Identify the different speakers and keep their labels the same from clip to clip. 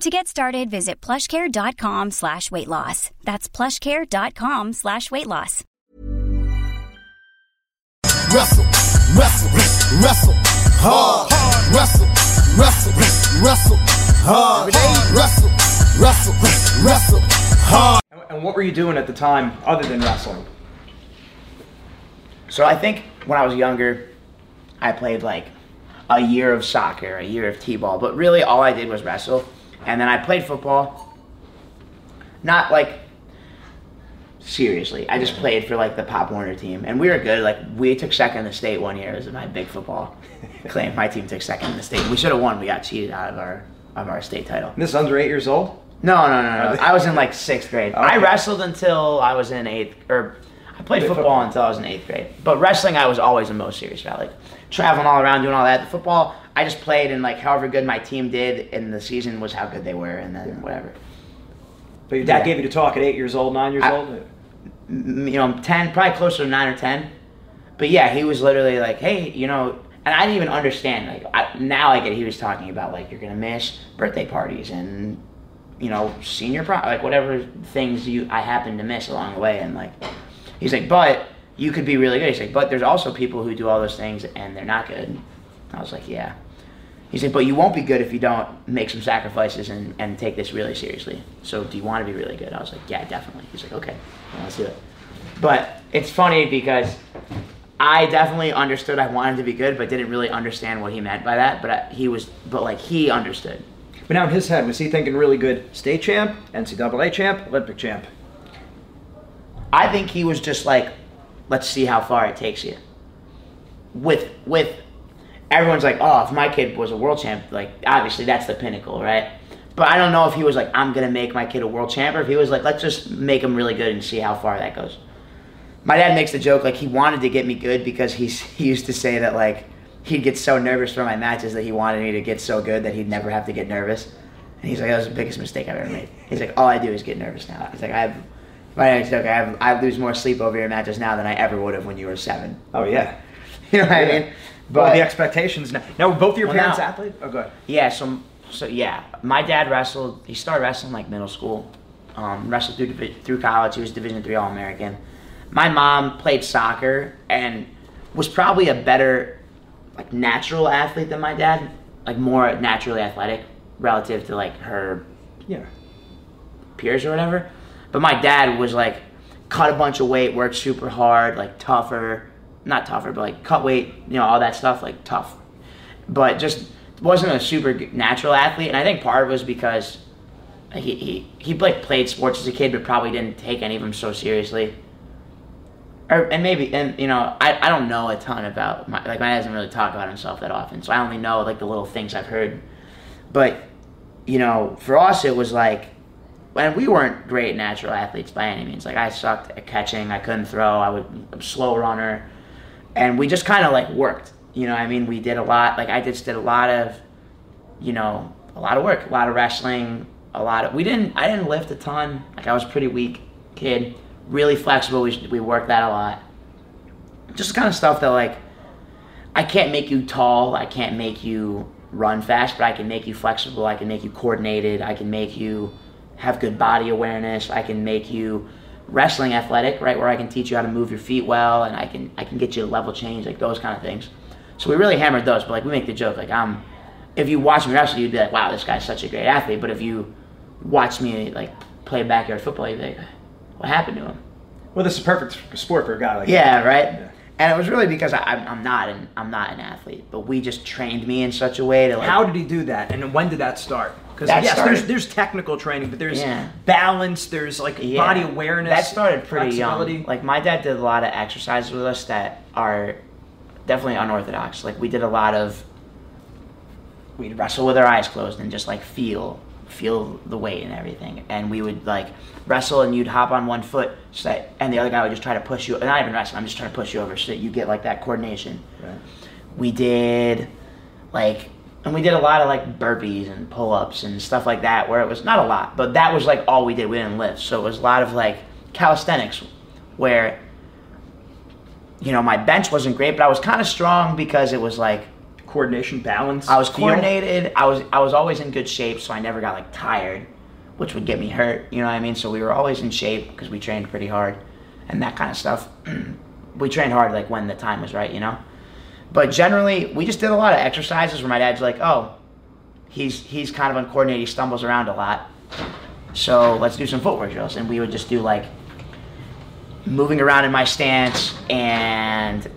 Speaker 1: To get started, visit plushcare.com slash weight loss. That's plushcare.com slash weight loss.
Speaker 2: Wrestle, wrestle, wrestle, hard. Wrestle, wrestle, wrestle, hard. Wrestle, wrestle, wrestle, hard.
Speaker 3: And what were you doing at the time other than wrestling?
Speaker 4: So I think when I was younger, I played like a year of soccer, a year of t-ball, but really all I did was wrestle. And then I played football. Not like seriously. I just played for like the Pop Warner team, and we were good. Like we took second in the state one year. It was my big football claim. My team took second in the state. We should have won. We got cheated out of our of our state title.
Speaker 3: This is under eight years old?
Speaker 4: No, no, no, no. I was in like sixth grade. I wrestled until I was in eighth, or I played
Speaker 3: Played
Speaker 4: football,
Speaker 3: football.
Speaker 4: until I was in eighth grade. But wrestling, I was always the most serious about. Like traveling all around, doing all that. The football, I just played, and like however good my team did in the season was how good they were, and then whatever.
Speaker 3: But your dad
Speaker 4: Yeah.
Speaker 3: gave you to talk at eight years old, nine years
Speaker 4: I-
Speaker 3: old?
Speaker 4: You know, ten, probably closer to nine or ten. But yeah, he was literally like, "Hey, you know," and I didn't even understand. Like I, now, I get he was talking about like you're gonna miss birthday parties and you know senior prom, like whatever things you I happen to miss along the way, and like he's like, "But you could be really good." He's like, "But there's also people who do all those things and they're not good." I was like, "Yeah." He said, "But you won't be good if you don't make some sacrifices and, and take this really seriously. So do you want to be really good?" I was like, "Yeah, definitely." He's like, "Okay, well, let's do it." But it's funny because I definitely understood I wanted to be good, but didn't really understand what he meant by that. But I, he was, but like he understood.
Speaker 3: But now in his head, was he thinking really good state champ, NCAA champ, Olympic champ?
Speaker 4: I think he was just like, let's see how far it takes you. With with everyone's like, oh, if my kid was a world champ, like obviously that's the pinnacle, right? But I don't know if he was like, I'm gonna make my kid a world champ, or if he was like, let's just make him really good and see how far that goes. My dad makes the joke like he wanted to get me good because he's he used to say that like he'd get so nervous for my matches that he wanted me to get so good that he'd never have to get nervous. And he's like, that was the biggest mistake I've ever made. He's like, all I do is get nervous now. He's like, I have, my dad's joke, I have, I lose more sleep over your matches now than I ever would have when you were seven.
Speaker 3: Oh, yeah.
Speaker 4: You know what I mean?
Speaker 3: But the expectations now. Now, were both of your
Speaker 4: Well,
Speaker 3: parents
Speaker 4: now-
Speaker 3: athletes? Oh, good.
Speaker 4: Yeah, so so yeah, my dad wrestled. He started wrestling like middle school. Um, wrestled through through college. He was Division three All American. My mom played soccer and was probably a better like natural athlete than my dad. Like more naturally athletic relative to like her
Speaker 3: Yeah.
Speaker 4: peers or whatever. But my dad was like cut a bunch of weight, worked super hard, like tougher, not tougher, but like cut weight, you know, all that stuff, like tough. But just wasn't a super natural athlete, and I think part of it was because he he he like played sports as a kid, but probably didn't take any of them so seriously. Or and maybe and you know I, I don't know a ton about my like my dad doesn't really talk about himself that often, so I only know like the little things I've heard. But you know, for us it was like and we weren't great natural athletes by any means. Like I sucked at catching, I couldn't throw, I I'm a slow runner, and we just kind of like worked. You know, I mean, we did a lot. Like I just did a lot of, you know, a lot of work, a lot of wrestling, a lot of we didn't I didn't lift a ton. Like I was pretty weak kid, really flexible. We we worked that a lot. Just kind of stuff that like I can't make you tall. I can't make you run fast, but I can make you flexible. I can make you coordinated. I can make you have good body awareness. I can make you wrestling athletic, right, where I can teach you how to move your feet well, and I can I can get you a level change, like those kind of things. So we really hammered those. But like we make the joke, like I'm, if you watch me wrestle, you'd be like, wow, this guy's such a great athlete. But if you watch me like play backyard football, you'd be like, what happened to him?
Speaker 3: Well, this is a perfect sport for a guy like
Speaker 4: Yeah,
Speaker 3: that.
Speaker 4: right.
Speaker 3: Yeah.
Speaker 4: And it was really because I, I'm I'm not an I'm not an athlete, but we just trained me in such a way to like.
Speaker 3: How did he do that, and when did that start? Because yes,
Speaker 4: started-
Speaker 3: there's there's technical training, but there's
Speaker 4: Yeah.
Speaker 3: balance, there's like
Speaker 4: Yeah.
Speaker 3: body awareness.
Speaker 4: That started pretty young. Like my dad did a lot of exercises with us that are definitely unorthodox. Like we did a lot of we'd wrestle with our eyes closed and just like feel feel the weight and everything. And we would like wrestle and you'd hop on one foot so that, and the other guy would just try to push you and not even wrestle, I'm just trying to push you over so that you get like that coordination.
Speaker 3: Right.
Speaker 4: We did like and we did a lot of like burpees and pull-ups and stuff like that where it was not a lot but that was like all we did. We didn't lift. So it was a lot of like calisthenics where you know my bench wasn't great but i was kind of strong because it was like
Speaker 3: coordination, balance.
Speaker 4: i was
Speaker 3: feel.
Speaker 4: coordinated. I was i was always in good shape so i never got like tired which would get me hurt you know what i mean? So we were always in shape because we trained pretty hard and that kind of stuff. We trained hard like when the time was right you know but generally, we just did a lot of exercises where my dad's like, "Oh, he's he's kind of uncoordinated. He stumbles around a lot. So let's do some footwork drills." And we would just do like moving around in my stance, and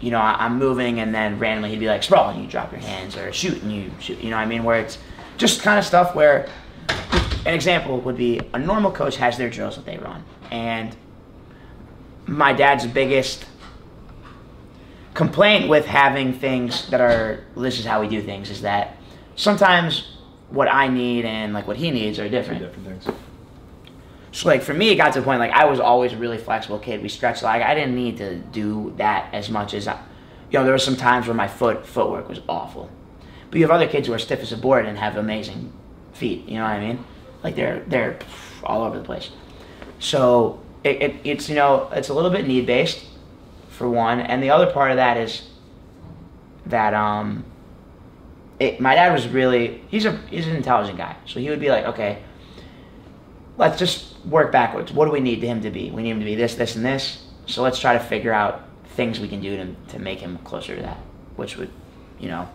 Speaker 4: you know, I'm moving, and then randomly he'd be like, "Sprawl," and you drop your hands, or shoot, and you shoot. You know what I mean? Where it's just kind of stuff where an example would be a normal coach has their drills that they run, and my dad's biggest complaint with having things that are this is how we do things is that sometimes what I need and like what he needs are different.
Speaker 3: different things.
Speaker 4: So like for me, it got to the point like I was always a really flexible kid. We stretched like I didn't need to do that as much as I, you know. There were some times where my foot footwork was awful, but you have other kids who are stiff as a board and have amazing feet. You know what I mean? Like they're they're all over the place. So it, it it's you know it's a little bit need based for one, and the other part of that is that um. It, my dad was really he's a he's an intelligent guy, so he would be like, okay, let's just work backwards. What do we need him to be? We need him to be this, this, and this. So let's try to figure out things we can do to, to make him closer to that, which would, you know,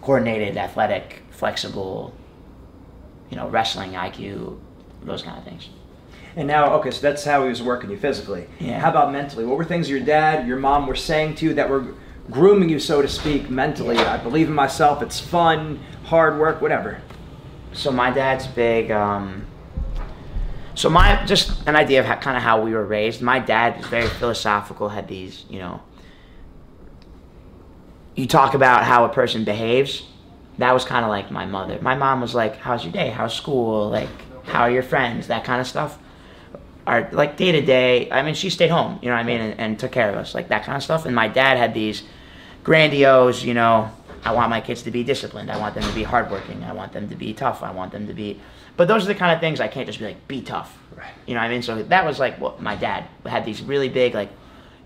Speaker 4: coordinated, athletic, flexible, you know, wrestling IQ, those kind of things.
Speaker 3: And now, okay, so that's how he was working you physically.
Speaker 4: Yeah.
Speaker 3: How about mentally? What were things your dad, your mom were saying to you that were grooming you, so to speak, mentally? I believe in myself. It's fun, hard work, whatever.
Speaker 4: So my dad's big. Um, so my just an idea of how, kind of how we were raised. My dad was very philosophical. Had these, you know. You talk about how a person behaves. That was kind of like my mother. My mom was like, "How's your day? How's school? Like, how are your friends? That kind of stuff." Or like day to day. I mean, she stayed home. You know what I mean, and, and took care of us, like that kind of stuff. And my dad had these grandiose, you know, I want my kids to be disciplined. I want them to be hardworking. I want them to be tough. I want them to be. But those are the kind of things I can't just be like, be tough.
Speaker 3: Right.
Speaker 4: You know what I mean? So that was like what my dad had these really big, like,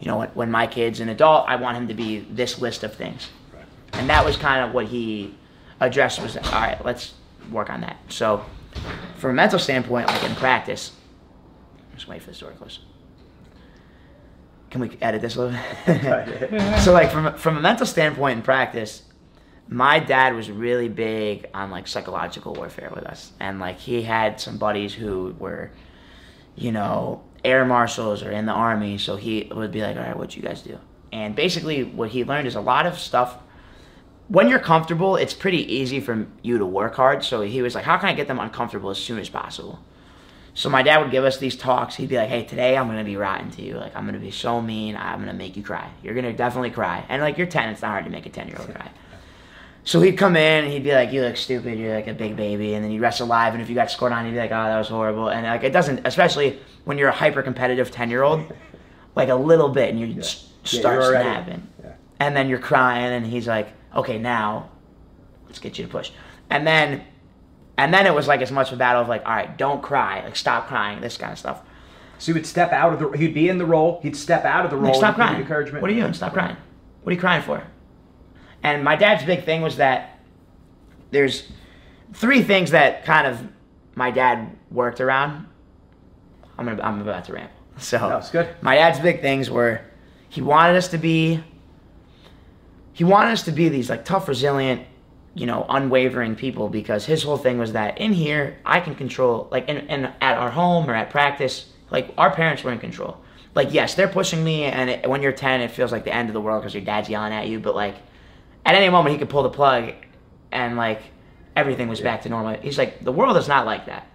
Speaker 4: you know, when, when my kid's an adult, I want him to be this list of things. Right. And that was kind of what he addressed was, all right, let's work on that. So from a mental standpoint, like in practice, just wait for the story to close. Can we edit this a little bit? so like from from a mental standpoint in practice, my dad was really big on like psychological warfare with us, and like he had some buddies who were, you know, air marshals or in the army. So he would be like, "All right, what you guys do?" And basically, what he learned is a lot of stuff. When you're comfortable, it's pretty easy for you to work hard. So he was like, "How can I get them uncomfortable as soon as possible?" So my dad would give us these talks. He'd be like, "Hey, today I'm gonna be rotten to you. Like I'm gonna be so mean. I'm gonna make you cry. You're gonna definitely cry. And like you're 10, it's not hard to make a 10 year old cry." So he'd come in and he'd be like, "You look stupid. You're like a big baby." And then you wrestle live, and if you got scored on, he'd be like, "Oh, that was horrible." And like it doesn't, especially when you're a hyper competitive 10 year old, like a little bit, and you
Speaker 3: Yeah,
Speaker 4: start snapping,
Speaker 3: yeah.
Speaker 4: and then you're crying, and he's like, "Okay, now let's get you to push," and then And then it was like as much of a battle of like, all right, don't cry, like stop crying, this kind of stuff.
Speaker 3: So he would step out of the. He'd be in the role. He'd step out of the role.
Speaker 4: Like, stop crying.
Speaker 3: Encouragement.
Speaker 4: What are you doing? Stop crying. What are you crying for? And my dad's big thing was that there's three things that kind of my dad worked around. I'm gonna, I'm about to ramble. So
Speaker 3: it's good.
Speaker 4: my dad's big things were he wanted us to be he wanted us to be these like tough, resilient, you know, unwavering people because his whole thing was that in here I can control like in, in at our home or at practice, like our parents were in control. Like yes, they're pushing me, and it, when you're 10, it feels like the end of the world because your dad's yelling at you. But like at any moment he could pull the plug, and like everything was back to normal. He's like the world is not like that.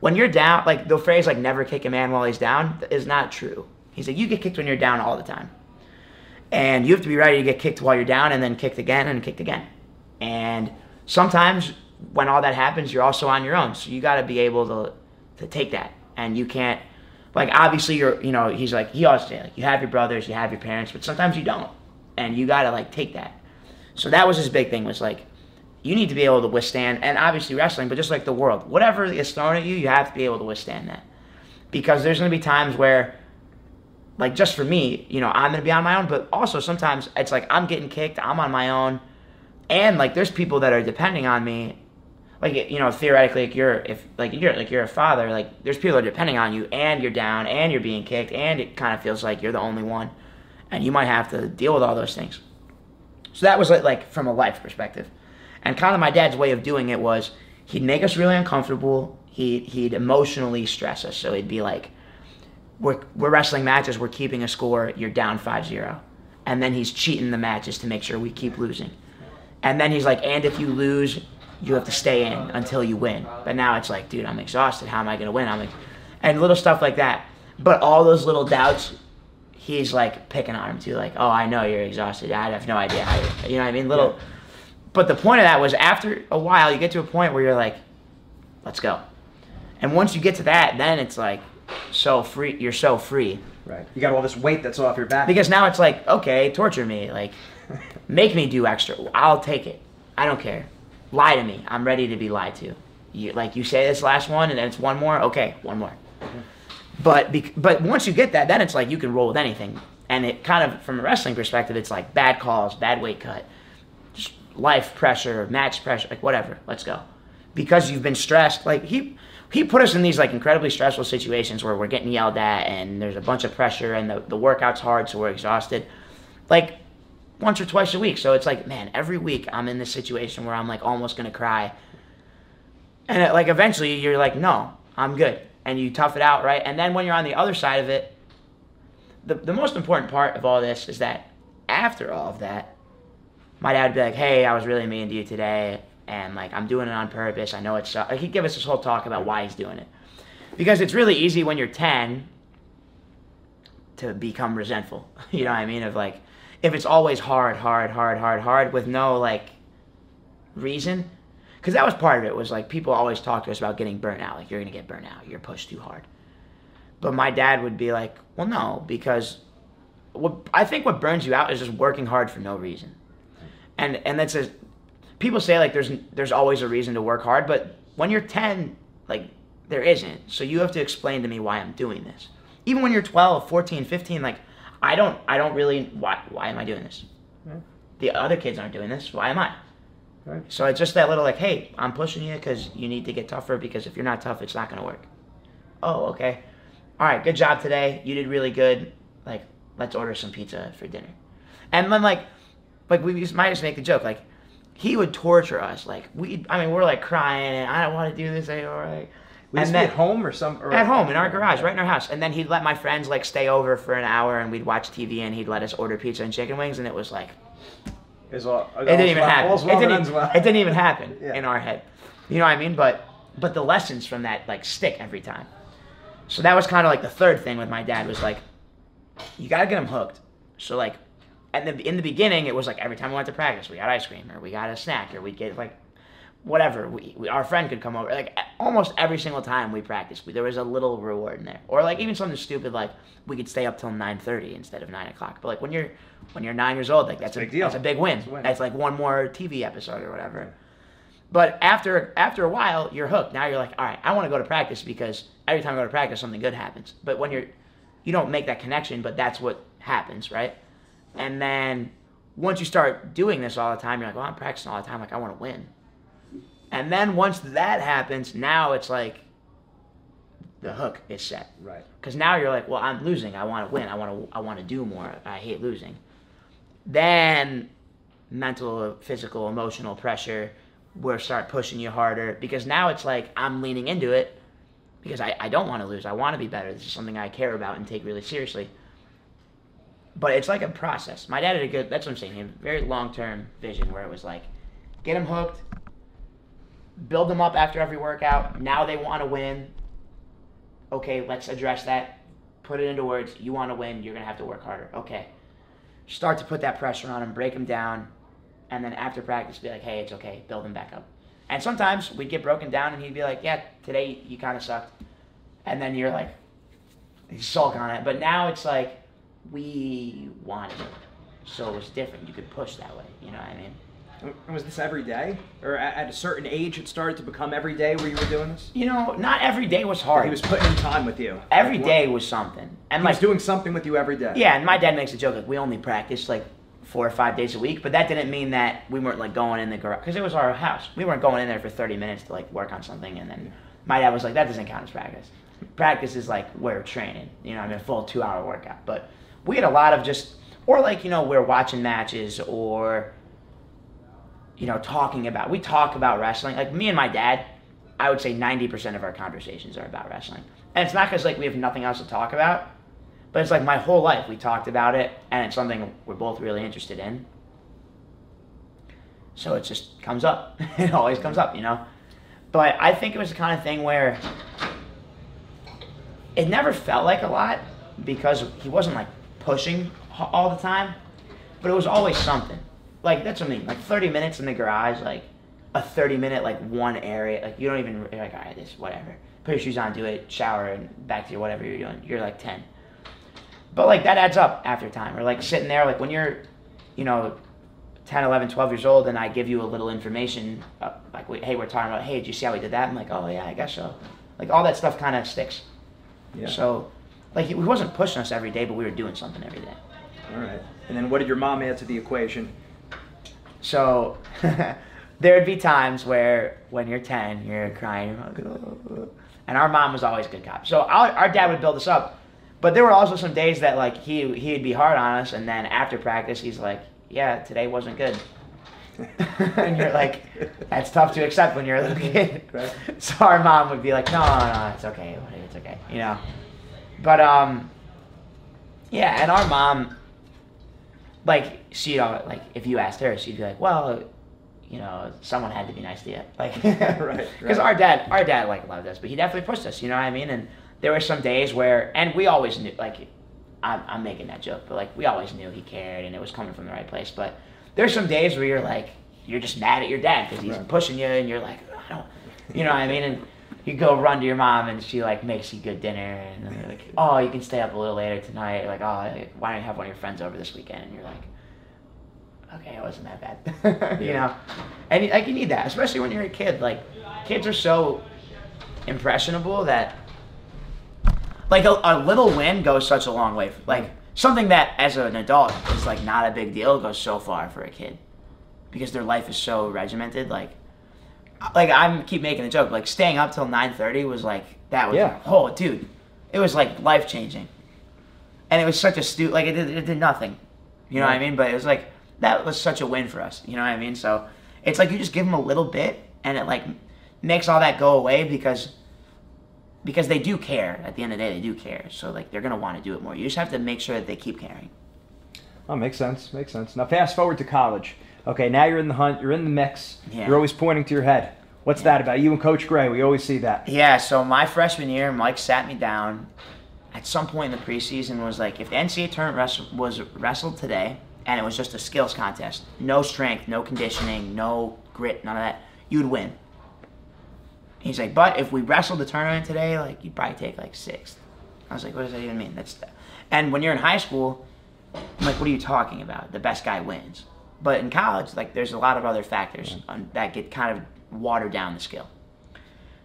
Speaker 4: When you're down, like the phrase like never kick a man while he's down is not true. He's like you get kicked when you're down all the time and you have to be ready to get kicked while you're down and then kicked again and kicked again and sometimes when all that happens you're also on your own. So you got to be able to to take that. And you can't like obviously you're you know he's like he always like you have your brothers you have your parents but sometimes you don't. And you got to like take that. So that was his big thing was like you need to be able to withstand and obviously wrestling but just like the world whatever is thrown at you you have to be able to withstand that. Because there's to be times where like just for me, you know, I'm gonna be on my own, but also sometimes it's like I'm getting kicked, I'm on my own, and like there's people that are depending on me, like you know, theoretically, like you're if like you're like you're a father, like there's people that are depending on you, and you're down, and you're being kicked, and it kind of feels like you're the only one, and you might have to deal with all those things. So that was like, like from a life perspective, and kind of my dad's way of doing it was he'd make us really uncomfortable. He he'd emotionally stress us, so he'd be like we're, we're wrestling matches, we're keeping a score, you're down 5-0. And then he's cheating the matches to make sure we keep losing. And then he's like, and if you lose, you have to stay in until you win. But now it's like, dude, I'm exhausted. How am I going to win? I'm like, and little stuff like that. But all those little doubts, he's like picking on him too. Like, oh, I know you're exhausted. I have no idea how you, you know what I mean? Little. But the point of that was after a while, you get to a point where you're like, let's go. And once you get to that, then it's like so free. You're so free
Speaker 3: Right. You got all this weight that's off your back.
Speaker 4: because now it's like, okay, torture me, like, make me do extra. I'll take it. I don't care. Lie to me. I'm ready to be lied to. You like you say this last one, and then it's one more. Okay, one more. But but once you get that, then it's like you can roll with anything. And it kind of from a wrestling perspective, it's like bad calls, bad weight cut, just life pressure, match pressure, like whatever. Let's go. Because you've been stressed. Like he he put us in these like incredibly stressful situations where we're getting yelled at and there's a bunch of pressure and the, the workout's hard, so we're exhausted. Like once or twice a week. So it's like, man, every week I'm in this situation where I'm like almost gonna cry. And it, like eventually you're like, no, I'm good. And you tough it out, right? And then when you're on the other side of it, the, the most important part of all this is that after all of that, my dad would be like, hey, I was really mean to you today. And like, I'm doing it on purpose. I know it's, like, he'd give us this whole talk about why he's doing it. Because it's really easy when you're 10 to become resentful. You know what I mean? Of like, if it's always hard, hard, hard, hard, hard with no like reason. Because that was part of it. Was like people always talk to us about getting burnt out. Like you're gonna get burnt out. You're pushed too hard. But my dad would be like, well, no, because what I think what burns you out is just working hard for no reason. And and that's a people say like there's there's always a reason to work hard, but when you're 10, like there isn't. So you have to explain to me why I'm doing this. Even when you're 12, 14, 15, like I don't I don't really why why am I doing this? Hmm? The other kids aren't doing this. Why am I?
Speaker 3: Right.
Speaker 4: So it's just that little like, hey, I'm pushing you because you need to get tougher because if you're not tough, it's not gonna work. Oh, okay. All right, good job today. You did really good. Like, let's order some pizza for dinner. And then like, like we just, might just make the joke like, he would torture us. Like we, I mean, we're like crying and I don't want to do this anymore. Like,
Speaker 3: This
Speaker 4: and
Speaker 3: be
Speaker 4: then-
Speaker 3: at home or some? Or
Speaker 4: at home in our garage, right in our house. And then he'd let my friends like stay over for an hour and we'd watch TV and he'd let us order pizza and chicken wings and it was like
Speaker 3: It's all,
Speaker 4: it didn't even happen.
Speaker 3: All's
Speaker 4: It
Speaker 3: well that
Speaker 4: didn't,
Speaker 3: well.
Speaker 4: it didn't even happen
Speaker 3: Yeah.
Speaker 4: in our head. You know what I mean? But but the lessons from that like stick every time. So that was kind of like the third thing with my dad was like, you gotta get him hooked. So like, and the, in the beginning it was like every time we went to practice we got ice cream or we got a snack or we'd get like whatever. We, we our friend could come over like almost every single time we practiced. We, there was a little reward in there, or like even something stupid like we could stay up till nine thirty instead of nine o'clock. But like when you're when you're nine years old, like that's,
Speaker 3: a
Speaker 4: a
Speaker 3: big deal.
Speaker 4: That's a big win.
Speaker 3: It's a win.
Speaker 4: That's like one more TV episode or whatever. But after after a while, you're hooked. Now you're like, all right, I want to go to practice because every time I go to practice, something good happens. But when you're, you don't make that connection, but that's what happens, right? And then once you start doing this all the time, you're like, well, I'm practicing all the time. Like I want to win. And then once that happens, now it's like the hook is set.
Speaker 3: Right.
Speaker 4: Because now you're like, well, I'm losing. I want to win. I want to. I want to do more. I hate losing. Then mental, physical, emotional pressure will start pushing you harder because now it's like I'm leaning into it because I, I don't want to lose. I want to be better. This is something I care about and take really seriously. But it's like a process. My dad had a good. That's what I'm saying. He had a very long term vision where it was like, get them hooked, build them up after every workout. Now they want to win. Okay, let's address that. Put it into words. You want to win. You're gonna have to work harder. Okay. Start to put that pressure on them, break them down, and then after practice, be like, hey, it's okay. Build them back up. And sometimes we'd get broken down, and he'd be like, yeah, today you kind of sucked. And then you're like, you sulk on it. But now it's like, we wanted it. So it was different. You could push that way. You know what I mean?
Speaker 3: Was this every day, or at, a certain age it started to become every day where you were doing this?
Speaker 4: You know, not every day was hard.
Speaker 3: He was putting in time with you.
Speaker 4: every
Speaker 3: Like,
Speaker 4: day was something. And
Speaker 3: He
Speaker 4: like
Speaker 3: was doing something with you every day.
Speaker 4: Yeah, and my dad makes a joke like we only practiced like four or five days a week, but that didn't mean that we weren't like going in the garage because it was our house. We weren't going in there for thirty minutes to like work on something, and then my dad was like, "That doesn't count as practice. Practice is like we're training, you know, I mean, a full two-hour workout." But we had a lot of just, or like you know, we're watching matches or you know, talking about. We talk about wrestling. Like me and my dad, I would say ninety percent of our conversations are about wrestling, and it's not because like we have nothing else to talk about. But it's like my whole life we talked about it, and it's something we're both really interested in. So it just comes up. it always comes up, you know? But I think it was the kind of thing where it never felt like a lot because he wasn't like pushing all the time, but it was always something. Like, that's what I mean. Like 30 minutes in the garage, like a 30 minute, like one area. Like, you don't even, you're like, all right, this, whatever. Put your shoes on, do it, shower, and back to your whatever you're doing. You're like 10. But like that adds up after time. Or like sitting there, like when you're, you know, 10, 11, 12 years old, and I give you a little information, uh, like, hey, we're talking about, hey, did you see how we did that? I'm like, oh yeah, I guess so. Like all that stuff kind of sticks.
Speaker 3: Yeah.
Speaker 4: So, like he wasn't pushing us every day, but we were doing something every day.
Speaker 3: All right. And then what did your mom add to the equation?
Speaker 4: So there would be times where when you're 10, you're crying, and our mom was always a good cop. So our, our dad would build us up, but there were also some days that like he he'd be hard on us, and then after practice he's like, yeah, today wasn't good. and you're like, that's tough to accept when you're a little kid. So our mom would be like, no, no, no, it's okay, it's okay, you know. But um, yeah, and our mom, like she, uh, like if you asked her, she'd be like, well, you know, someone had to be nice to you, like,
Speaker 3: Right,
Speaker 4: Because
Speaker 3: right.
Speaker 4: our dad, our dad like loved us, but he definitely pushed us. You know what I mean? And there were some days where, and we always knew, like, I'm, I'm making that joke, but like we always knew he cared and it was coming from the right place. But there's some days where you're like, you're just mad at your dad because he's
Speaker 3: Right.
Speaker 4: pushing you, and you're like, I don't, you know what I mean? And you go run to your mom, and she like makes you good dinner, and then you're like, oh, you can stay up a little later tonight. Like, oh, why don't you have one of your friends over this weekend? And you're like, okay, it wasn't that bad, you know. And like you need that, especially when you're a kid. Like, kids are so impressionable that like a, a little win goes such a long way. Like something that as an adult is like not a big deal goes so far for a kid because their life is so regimented. Like, like I'm keep making the joke. Like staying up till nine thirty was like that was
Speaker 3: Yeah.
Speaker 4: oh dude, it was like life changing, and it was such a stu like it did, it did nothing. You know what I mean? But it was like that was such a win for us. You know what I mean? So it's like you just give them a little bit, and it like makes all that go away because because they do care. At the end of the day, they do care. So like they're gonna want to do it more. You just have to make sure that they keep caring.
Speaker 3: Oh, makes sense. Makes sense. Now, fast forward to college. Okay, now you're in the hunt. You're in the mix.
Speaker 4: Yeah.
Speaker 3: You're always pointing to your head. What's that about? You and Coach Grey. We always see that.
Speaker 4: Yeah. So my freshman year, Mike sat me down at some point in the preseason. Was like, if the NCAA tournament wrestle, was wrestled today, and it was just a skills contest, no strength, no conditioning, no grit, none of that, you'd win. He's like, but if we wrestled the tournament today, like you'd probably take like sixth. I was like, what does that even mean? That's, and when you're in high school, I'm like, what are you talking about? The best guy wins. But in college, like, there's a lot of other factors on, that get kind of watered down the skill.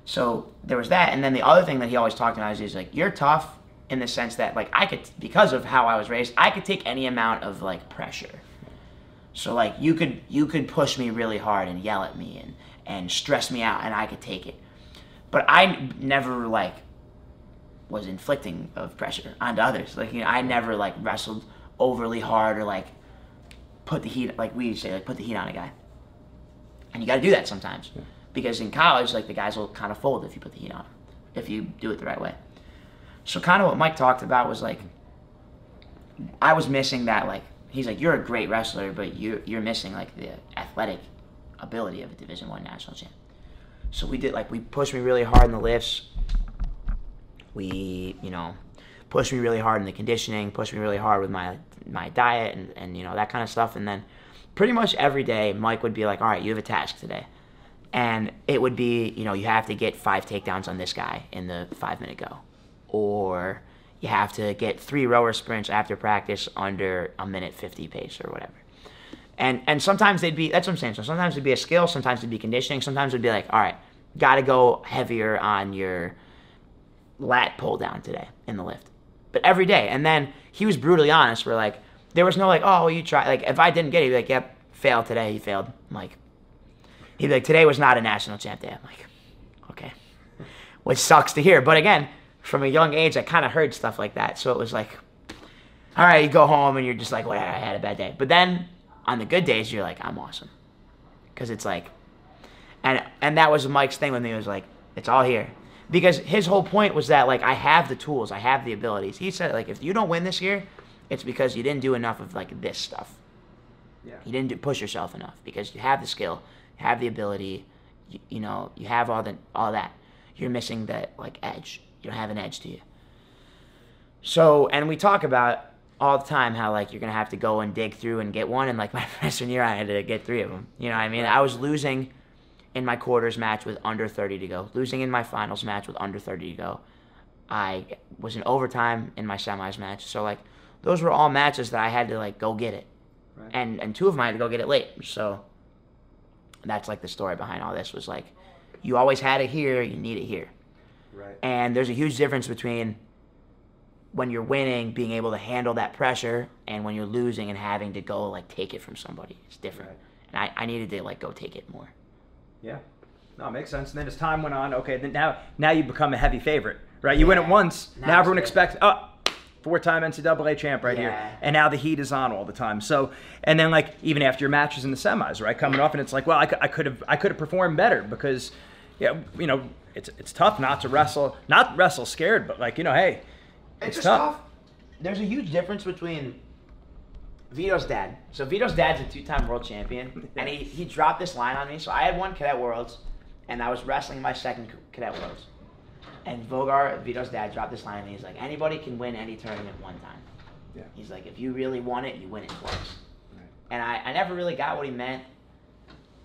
Speaker 4: So there was that, and then the other thing that he always talked about is he's like, "You're tough in the sense that like I could because of how I was raised, I could take any amount of like pressure. So like you could you could push me really hard and yell at me and and stress me out, and I could take it. But I never like was inflicting of pressure onto others. Like you know, I never like wrestled overly hard or like put the heat like we say like put the heat on a guy. And you got to do that sometimes because in college like the guys will kind of fold if you put the heat on them if you do it the right way. So kind of what Mike talked about was like I was missing that like he's like you're a great wrestler but you you're missing like the athletic ability of a Division One national champ. So we did like we pushed me really hard in the lifts. We you know pushed me really hard in the conditioning, pushed me really hard with my my diet and and you know that kind of stuff. And then pretty much every day Mike would be like, all right, you have a task today. And it would be, you know, you have to get five takedowns on this guy in the five minute go. Or you have to get three rower sprints after practice under a minute 50 pace or whatever. And and sometimes they'd be that's what I'm saying. So sometimes it'd be a skill, sometimes it'd be conditioning, sometimes it'd be like, all right, gotta go heavier on your lat pull down today in the lift. But every day. And then he was brutally honest. We're like, there was no like, oh, you try. Like if I didn't get it, he'd be like, yep, failed today. He failed. I'm like, he'd be like, today was not a national champ day. I'm like, okay, which sucks to hear. But again, from a young age, I kind of heard stuff like that. So it was like, all right, you go home and you're just like, well, I had a bad day. But then on the good days, you're like, I'm awesome, because it's like, and and that was Mike's thing with me. It Was like, it's all here, because his whole point was that like I have the tools, I have the abilities. He said like if you don't win this year, it's because you didn't do enough of like this stuff.
Speaker 3: Yeah.
Speaker 4: You didn't do, push yourself enough because you have the skill, you have the ability, you, you know, you have all the all that. You're missing that like edge. You don't have an edge to you. So, and we talk about all the time how like you're gonna have to go and dig through and get one. And like my freshman year, I had to get three of them. You know what I mean? I was losing in my quarters match with under 30 to go, losing in my finals match with under 30 to go. I was in overtime in my semis match. So like those were all matches that I had to like go get it.
Speaker 3: Right.
Speaker 4: And and two of them I had to go get it late. So that's like the story behind all this was like you always had it here, you need it here.
Speaker 3: Right.
Speaker 4: And there's a huge difference between when you're winning, being able to handle that pressure, and when you're losing and having to go like take it from somebody. It's different.
Speaker 3: Right.
Speaker 4: And I, I needed to like go take it more.
Speaker 3: Yeah. No, it makes sense. And then as time went on, okay, then now now you become a heavy favorite, right? You win it once.
Speaker 4: Now
Speaker 3: Now, everyone
Speaker 4: good.
Speaker 3: expects, oh, four-time NCAA champ right here, and now the heat is on all the time. So, and then like even after your matches in the semis, right, coming off, and it's like, well, I, could have I could have performed better because, yeah, you know, it's it's tough not to wrestle, not wrestle scared, but like you know, hey, it's,
Speaker 4: just
Speaker 3: tough.
Speaker 4: There's a huge difference between Vito's dad. So Vito's dad's a two-time world champion, and he, he dropped this line on me. So I had won Cadet Worlds, and I was wrestling my second Cadet Worlds. And Vougar, Vito's dad, dropped this line on me. He's like, anybody can win any tournament one time.
Speaker 3: Yeah.
Speaker 4: He's like, if you really want it, you win it twice.
Speaker 3: Right.
Speaker 4: And I, I never really got what he meant.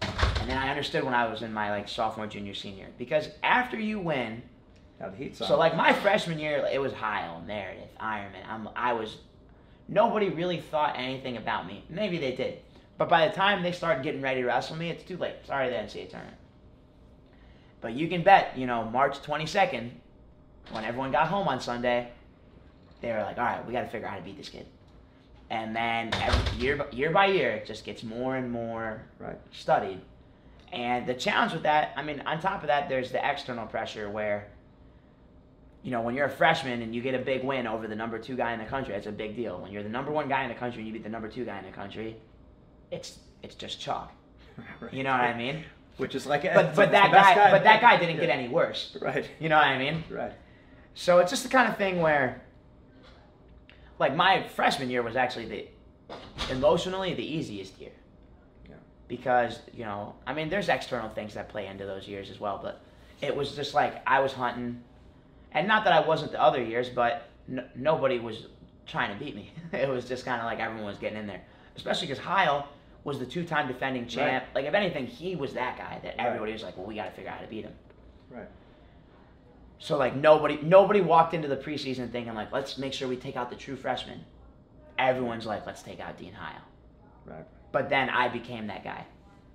Speaker 4: And then I understood when I was in my like sophomore, junior, senior. Because after you win,
Speaker 3: Now the heat's on.
Speaker 4: so like my freshman year, it was Heil, Meredith, Ironman. I'm, I was, nobody really thought anything about me. Maybe they did, but by the time they started getting ready to wrestle me, it's too late. Sorry, the NCAA tournament. But you can bet, you know, March 22nd, when everyone got home on Sunday, they were like, all right, we got to figure out how to beat this kid. And then every, year, by- year by year, it just gets more and more
Speaker 3: right.
Speaker 4: studied. And the challenge with that, I mean, on top of that, there's the external pressure where, you know, when you're a freshman and you get a big win over the number two guy in the country, it's a big deal. When you're the number one guy in the country and you beat the number two guy in the country, it's it's just chalk. You know what I mean?
Speaker 3: Which is like, eh,
Speaker 4: But
Speaker 3: but
Speaker 4: that
Speaker 3: best
Speaker 4: guy, but that guy didn't
Speaker 3: Yeah.
Speaker 4: get any worse.
Speaker 3: Right.
Speaker 4: You know what I mean?
Speaker 3: Right.
Speaker 4: So it's just the kind of thing where, like, my freshman year was actually the emotionally the easiest year.
Speaker 3: Yeah.
Speaker 4: Because, you know, I mean, there's external things that play into those years as well, but it was just like I was hunting. And not that I wasn't the other years, but n- nobody was trying to beat me. it was just kind of like everyone was getting in there. Especially because Heil was the two time defending champ. Like, if anything, he was that guy that
Speaker 3: Right.
Speaker 4: everybody was like, well, we got to figure out how to beat him.
Speaker 3: Right.
Speaker 4: So like nobody nobody walked into the preseason thinking like let's make sure we take out the true freshman. Everyone's like let's take out Dean Heil.
Speaker 3: Right.
Speaker 4: But then I became that guy.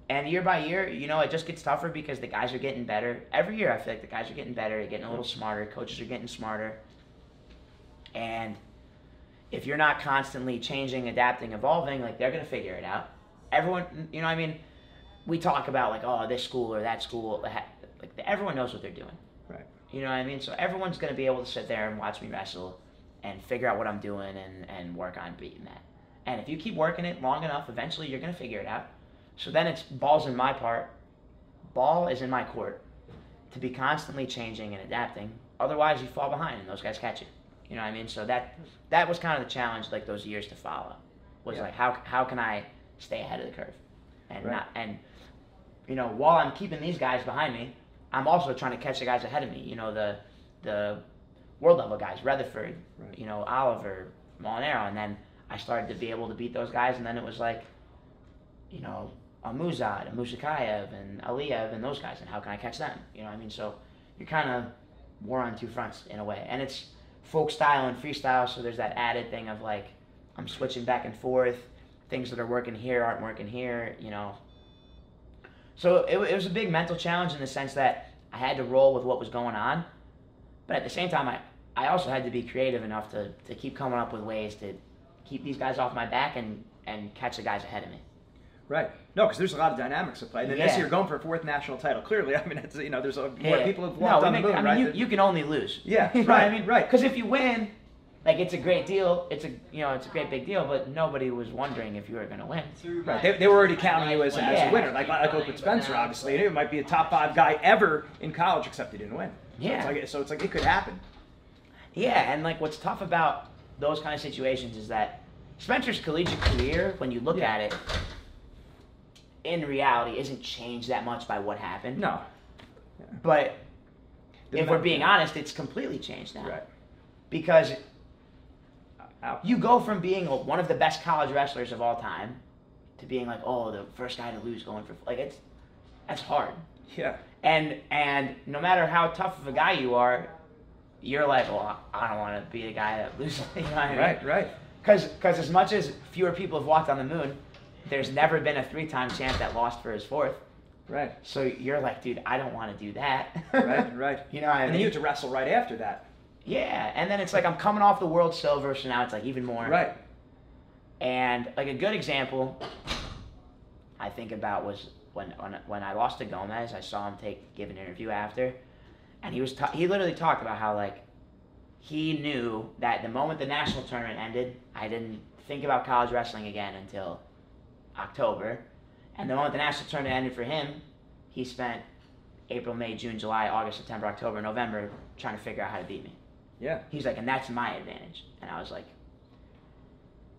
Speaker 4: And year by year, you know, it just gets tougher because the guys are getting better. Every year, I feel like the guys are getting better, they're getting a little smarter, coaches are getting smarter. And if you're not constantly changing, adapting, evolving, like they're gonna figure it out. Everyone, you know, what I mean, we talk about like, oh, this school or that school, like everyone knows what they're doing.
Speaker 3: Right.
Speaker 4: You know what I mean? So everyone's gonna be able to sit there and watch me wrestle and figure out what I'm doing and, and work on beating that. And if you keep working it long enough, eventually you're gonna figure it out. So then it's balls in my part. Ball is in my court to be constantly changing and adapting. Otherwise, you fall behind and those guys catch you. You know what I mean? So that that was kind of the challenge, like those years to follow, was
Speaker 3: Yeah.
Speaker 4: like how how can I stay ahead of the curve, and
Speaker 3: Right.
Speaker 4: not and you know while I'm keeping these guys behind me, I'm also trying to catch the guys ahead of me. You know the the world level guys, Retherford,
Speaker 3: Right.
Speaker 4: you know Oliver, Molinaro, and then I started to be able to beat those guys, and then it was like, you know, a Muzad, a Musakayev, and Aliyev, and those guys, and how can I catch them? You know what I mean? So you're kind of war on two fronts in a way, and it's folk style and freestyle, so there's that added thing of like I'm switching back and forth. Things that are working here aren't working here, you know. So it, it was a big mental challenge in the sense that I had to roll with what was going on, but at the same time, I, I also had to be creative enough to, to keep coming up with ways to keep these guys off my back and, and catch the guys ahead of me.
Speaker 3: Right. No, because there's a lot of dynamics at play. And then this
Speaker 4: Yeah.
Speaker 3: year, going for a fourth national title. Clearly, I mean, it's you know, there's a, more
Speaker 4: Yeah.
Speaker 3: people have walked
Speaker 4: we
Speaker 3: on the
Speaker 4: make-
Speaker 3: moon,
Speaker 4: I mean,
Speaker 3: right?
Speaker 4: you,
Speaker 3: that-
Speaker 4: you can only lose.
Speaker 3: Yeah,
Speaker 4: You know I
Speaker 3: right,
Speaker 4: mean?
Speaker 3: right.
Speaker 4: Because if you win, like it's a great deal. It's a you know it's a great big deal. But nobody was wondering if you were going to win.
Speaker 3: Right. They, they were already counting you as, as
Speaker 4: Yeah.
Speaker 3: a winner, like like Open Spencer, obviously. He might be a top five guy ever in college, except he didn't win. So
Speaker 4: Yeah.
Speaker 3: It's like, so it's like it could happen.
Speaker 4: Yeah, and like what's tough about those kind of situations is that Spencer's collegiate career, when you look
Speaker 3: Yeah.
Speaker 4: at it, in reality, isn't changed that much by what happened.
Speaker 3: No.
Speaker 4: But
Speaker 3: The
Speaker 4: if we're being honest, it's completely changed now.
Speaker 3: Right.
Speaker 4: Because uh,
Speaker 3: Out.
Speaker 4: you go from being one of the best college wrestlers of all time to being like, oh, the first guy to lose going for like it's that's hard.
Speaker 3: Yeah.
Speaker 4: And and no matter how tough of a guy you are, you're like, well, I don't want to be the guy that loses. you know I mean?
Speaker 3: Right. Right.
Speaker 4: Because as much as fewer people have walked on the moon, there's never been a three-time champ that lost for his fourth.
Speaker 3: Right.
Speaker 4: So you're like, dude, I don't want to do that.
Speaker 3: Right. Right.
Speaker 4: You know what I
Speaker 3: And then you
Speaker 4: mean?
Speaker 3: have to wrestle right after that.
Speaker 4: Yeah, and then it's like I'm coming off the world silver, so now it's like even more.
Speaker 3: Right.
Speaker 4: And like a good example, I think about was when when when I lost to Gomez. I saw him take give an interview after, and he was ta- he literally talked about how like he knew that the moment the national tournament ended, I didn't think about college wrestling again until October, and the moment the national tournament ended for him, he spent April, May, June, July, August, September, October, November trying to figure out how to beat me.
Speaker 3: Yeah.
Speaker 4: He's like, and that's my advantage. And I was like,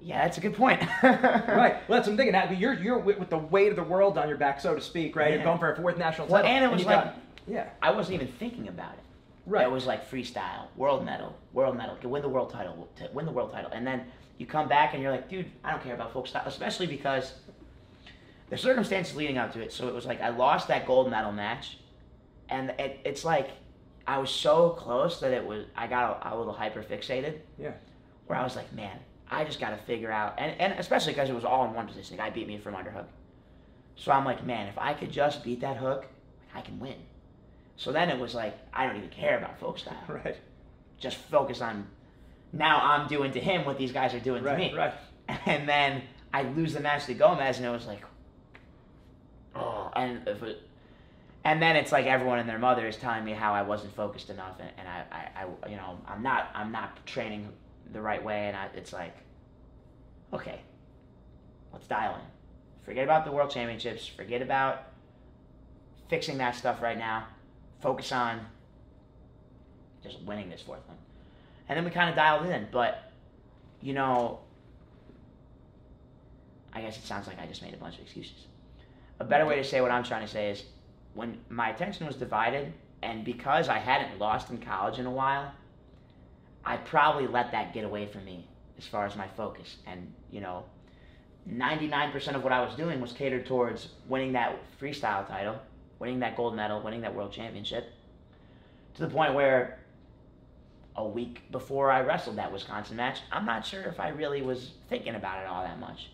Speaker 4: yeah, that's a good point.
Speaker 3: Right. Well, that's what I'm thinking. Now, You're you're with, with the weight of the world on your back, so to speak, right? You're going for a fourth national
Speaker 4: Well,
Speaker 3: title.
Speaker 4: and it was
Speaker 3: you
Speaker 4: like-
Speaker 3: got- yeah.
Speaker 4: I wasn't even thinking about it.
Speaker 3: Right.
Speaker 4: It was like freestyle, world medal, world medal, to win the world title, win the world title, and then you come back and you're like, dude, I don't care about folk style, especially because the circumstances leading up to it. So it was like I lost that gold medal match, and it, it's like I was so close that it was I got a, a little hyper fixated.
Speaker 3: Yeah.
Speaker 4: where I was like, man, I just got to figure out, and, and especially because it was all in one position. The guy beat me from underhook. So I'm like, man, if I could just beat that hook, I can win. So then it was like, I don't even care about folk style.
Speaker 3: Right.
Speaker 4: Just focus on now I'm doing to him what these guys are doing
Speaker 3: Right.
Speaker 4: to me.
Speaker 3: Right.
Speaker 4: And then I lose the match to Gomez, and it was like, and it, and then it's like everyone and their mother is telling me how I wasn't focused enough, and, and I, I, I, you know, I'm not, I'm not training the right way, and I, it's like, okay, let's dial in. Forget about the world championships. Forget about fixing that stuff right now. Focus on just winning this fourth one. And then we kind of dialed in, but you know, I guess it sounds like I just made a bunch of excuses. A better way to say what I'm trying to say is when my attention was divided, and because I hadn't lost in college in a while, I probably let that get away from me as far as my focus. And, you know, 99% of what I was doing was catered towards winning that freestyle title, winning that gold medal, winning that world championship, to the point where a week before I wrestled that Wisconsin match, I'm not sure if I really was thinking about it all that much.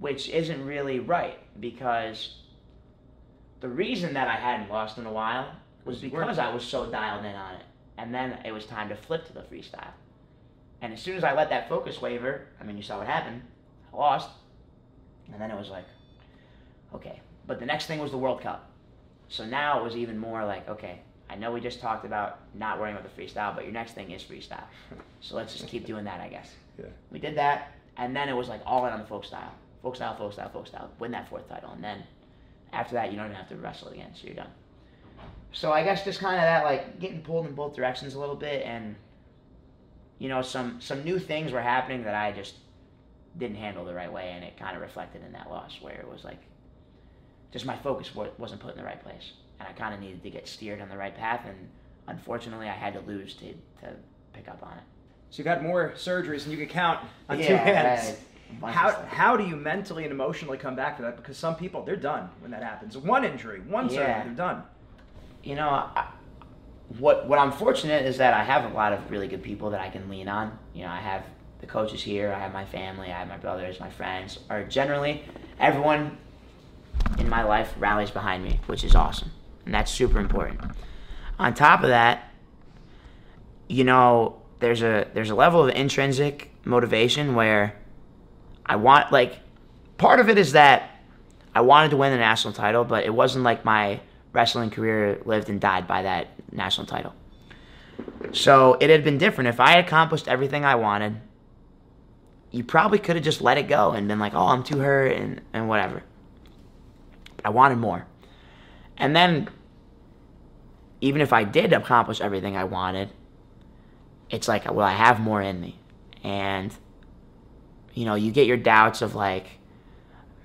Speaker 4: Which isn't really right because the reason that I hadn't lost in a while was because I was so dialed in on it. And then it was time to flip to the freestyle. And as soon as I let that focus waver, I mean, you saw what happened. I lost. And then it was like, okay. But the next thing was the World Cup. So now it was even more like, okay, I know we just talked about not worrying about the freestyle, but your next thing is freestyle. So let's just keep doing that, I guess.
Speaker 3: Yeah.
Speaker 4: We did that, and then it was like all in on the folk style. Folk style, folk style, folk style. Win that fourth title. And then after that, you don't even have to wrestle again, so you're done. So I guess just kind of that, like, getting pulled in both directions a little bit, and, you know, some, some new things were happening that I just didn't handle the right way, and it kind of reflected in that loss where it was like, just my focus wasn't put in the right place, and I kind of needed to get steered on the right path, and unfortunately, I had to lose to to pick up on it.
Speaker 3: So you got more surgeries than you could count on two
Speaker 4: Yeah, I
Speaker 3: hands.
Speaker 4: had of
Speaker 3: How, how do you mentally and emotionally come back to that? Because some people, they're done when that happens. One injury, one surgery, they're done.
Speaker 4: You know, I, what what I'm fortunate is that I have a lot of really good people that I can lean on. You know, I have the coaches here, I have my family, I have my brothers, my friends. Or generally, everyone in my life rallies behind me, which is awesome, and that's super important. On top of that, you know, there's a there's a level of intrinsic motivation where I want like part of it is that I wanted to win the national title, but it wasn't like my wrestling career lived and died by that national title. So it had been different. If I had accomplished everything I wanted, you probably could have just let it go and been like, oh, I'm too hurt and, and whatever. But I wanted more. And then, even if I did accomplish everything I wanted, it's like, well, I have more in me. And, you know, you get your doubts of like,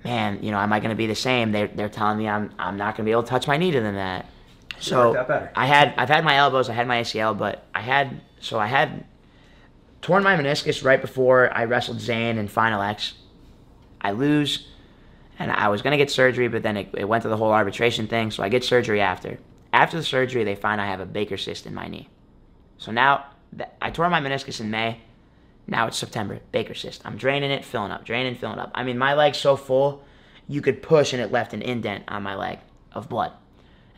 Speaker 4: man, you know, am I going to be the same? They're, they're telling me I'm, I'm not going to be able to touch my knee to the that. So. I had, I've had my elbows, I had my ACL, but I had, so I had torn my meniscus right before I wrestled Zain in Final X. I lose, and I was going to get surgery, but then it, it went to the whole arbitration thing, so I get surgery after. After the surgery, they find I have a Baker cyst in my knee. So now, th- I tore my meniscus in May. Now it's September. Baker cyst. I'm draining it, filling up, draining, filling up. I mean, my leg's so full, you could push and it left an indent on my leg of blood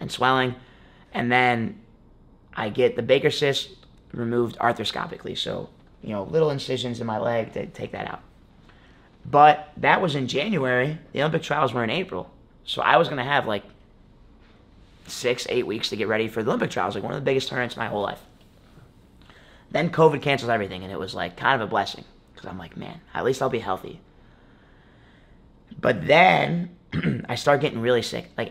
Speaker 4: and swelling. And then I get the Baker cyst removed arthroscopically. So, you know, little incisions in my leg to take that out. But that was in January. The Olympic trials were in April. So I was going to have like six, eight weeks to get ready for the Olympic trials, like one of the biggest tournaments of my whole life. Then COVID cancels everything, and it was like kind of a blessing because I'm like, man, at least I'll be healthy. But then I start getting really sick. Like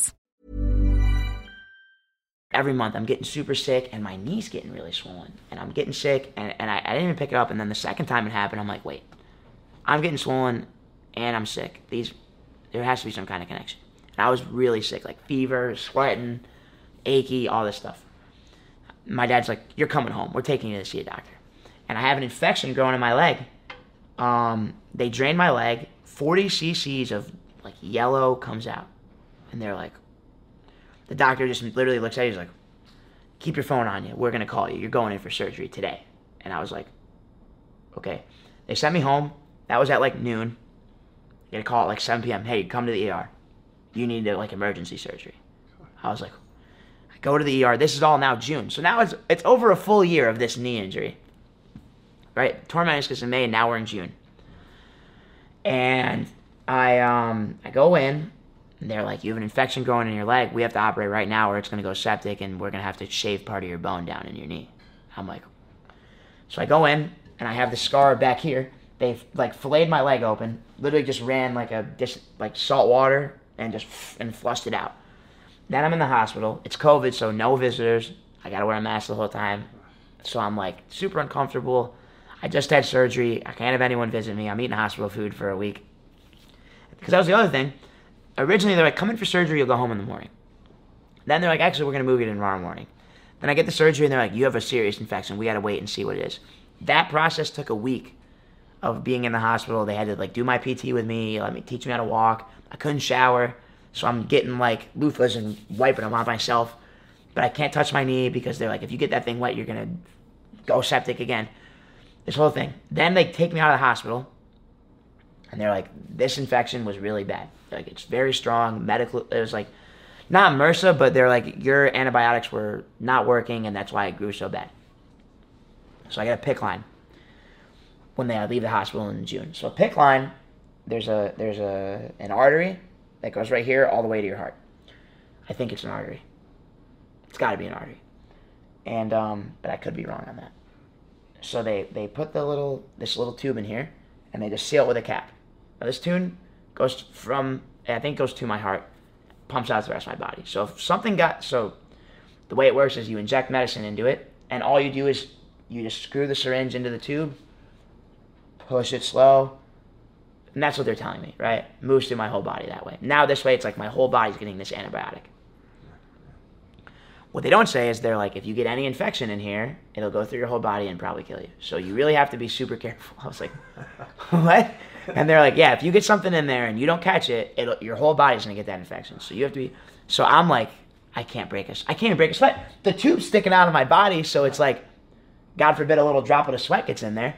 Speaker 4: Every month I'm getting super sick and my knee's getting really swollen. And I'm getting sick and, and I, I didn't even pick it up. And then the second time it happened, I'm like, wait, I'm getting swollen and I'm sick. These, there has to be some kind of connection. And I was really sick, like fever, sweating, achy, all this stuff. My dad's like, you're coming home. We're taking you to see a doctor. And I have an infection growing in my leg. Um, they drain my leg. 40 cc's of like yellow comes out. And they're like, the doctor just literally looks at you. He's like, "Keep your phone on you. We're gonna call you. You're going in for surgery today." And I was like, "Okay." They sent me home. That was at like noon. You get a call at like 7 p.m. Hey, come to the ER. You need to, like emergency surgery. I was like, I go to the ER. This is all now June. So now it's it's over a full year of this knee injury. Right? Torn meniscus in May, and now we're in June. And I um I go in, they're like, "You have an infection growing in your leg. We have to operate right now, or it's gonna go septic, and we're gonna have to shave part of your bone down in your knee." I'm like, so I go in, and I have the scar back here. They like filleted my leg open, literally just ran like a dish like salt water and just and flushed it out. Then I'm in the hospital. It's COVID, so no visitors. I gotta wear a mask the whole time. So I'm like super uncomfortable. I just had surgery. I can't have anyone visit me. I'm eating hospital food for a week. Because that was the other thing. Originally, they're like, come in for surgery, you'll go home in the morning. Then they're like, actually, we're going to move you to tomorrow morning. Then I get the surgery, and they're like, you have a serious infection. We got to wait and see what it is. That process took a week of being in the hospital. They had to like do my PT with me, let me teach me how to walk. I couldn't shower, so I'm getting like loofahs and wiping them on myself. But I can't touch my knee because they're like, if you get that thing wet, you're gonna go septic again. This whole thing. Then they take me out of the hospital, and they're like, this infection was really bad. Like it's very strong. Medical. It was like not MRSA, but they're like your antibiotics were not working, and that's why it grew so bad. So I got a PICC line when they leave the hospital in June. So a PICC line, there's a there's a an artery that goes right here all the way to your heart. I think it's an artery. It's got to be an artery, and um, but I could be wrong on that. So they they put the little this little tube in here, and they just seal it with a cap. Now this tune goes from I think goes to my heart, pumps out the rest of my body. So if something got so, the way it works is you inject medicine into it, and all you do is you just screw the syringe into the tube, push it slow, and that's what they're telling me, right? Moves through my whole body that way. Now this way, it's like my whole body's getting this antibiotic. What they don't say is they're like, if you get any infection in here, it'll go through your whole body and probably kill you. So you really have to be super careful. I was like, what? And they're like, yeah, if you get something in there and you don't catch it, your whole body's gonna get that infection. So you have to be. So I'm like, I can't break a, I can't even break a sweat. The tube's sticking out of my body, so it's like, God forbid, a little drop of sweat gets in there.